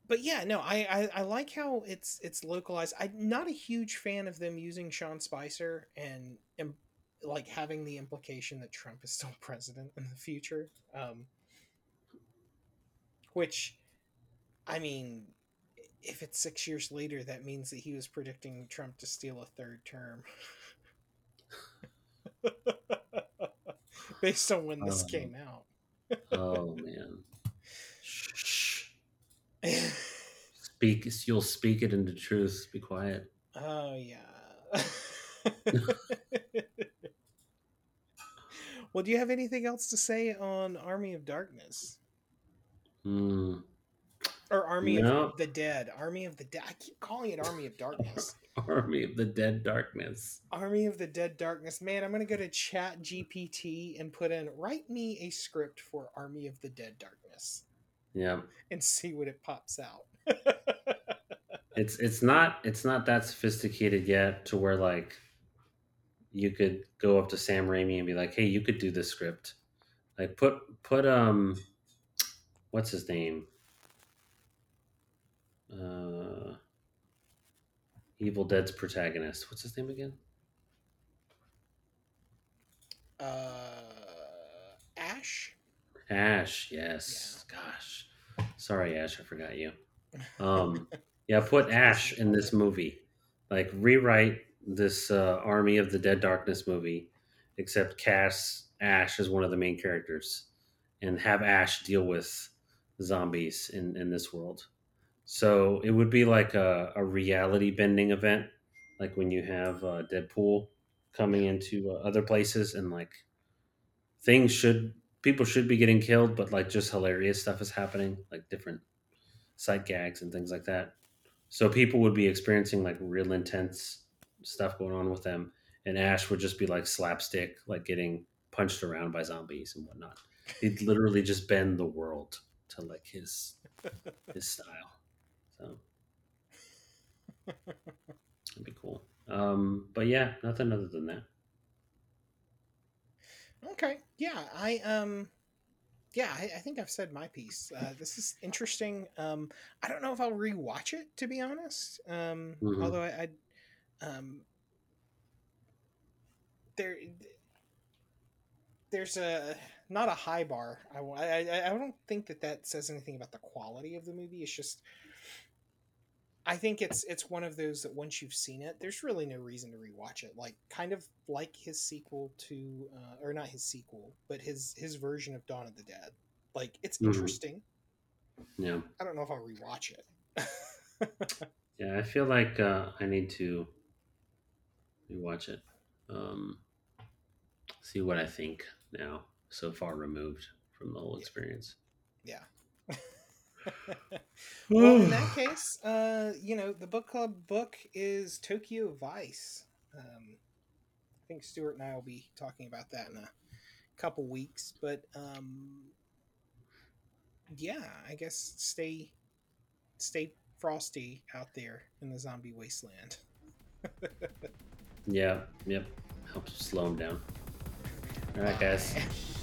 but yeah, no, I, I I like how it's it's localized. I'm not a huge fan of them using Sean Spicer and and like having the implication that Trump is still president in the future. Um, which, I mean, if it's six years later, that means that he was predicting Trump to steal a third term. Based on when this Oh. came out. Oh man. Shh. Speak. You'll speak it into truth. Be quiet. Oh yeah. well, do you have anything else to say on Army of Darkness Hmm. Or Army No. of the Dead? Army of the Dead. I keep calling it Army of Darkness. Army of the Dead Darkness. Army of the Dead Darkness. Man, I'm gonna go to Chat GPT and put in write me a script for Army of the Dead Darkness Yeah. and see what it pops out. It's it's not it's not that sophisticated yet to where like you could go up to Sam Raimi and be like, "Hey, you could do this script." Like put put um what's his name? Uh Evil Dead's protagonist. What's his name again? uh, Ash. Ash, yes. Gosh. Sorry, Ash, I forgot you. Um, yeah, put Ash in this movie. Like rewrite this uh, Army of the Dead Darkness movie, except cast Ash as one of the main characters, and have Ash deal with zombies in in this world. So it would be like a, a reality bending event, like when you have uh, Deadpool coming into uh, other places, and like things should people should be getting killed, but like just hilarious stuff is happening, like different sight gags and things like that. So people would be experiencing like real intense stuff going on with them, and Ash would just be like slapstick, like getting punched around by zombies and whatnot. He'd literally just bend the world to like his his style. So that'd be cool. Um, but yeah, nothing other than that. Okay. Yeah, I um yeah, I, I think I've said my piece. Uh, this is interesting. Um, I don't know if I'll rewatch it to be honest. Um, Mhm. Although I, I um, there, there's a not a high bar. I, I I I don't think that that says anything about the quality of the movie. It's just, I think it's it's one of those that once you've seen it, there's really no reason to rewatch it. Like kind of like his sequel to, uh, or not his sequel, but his his version of Dawn of the Dead. Like it's Mhm. interesting. Yeah, I don't know if I'll rewatch it. yeah. I feel like uh, I need to rewatch it. Um, see what I think now. So far removed from the whole Yeah. experience. yeah. well, in that case, uh, you know, the book club book is Tokyo Vice. Um, I think Stuart and I will be talking about that in a couple weeks, but um, yeah, I guess stay stay frosty out there in the zombie wasteland. Yeah, yep. Helps slow him down. All right, guys.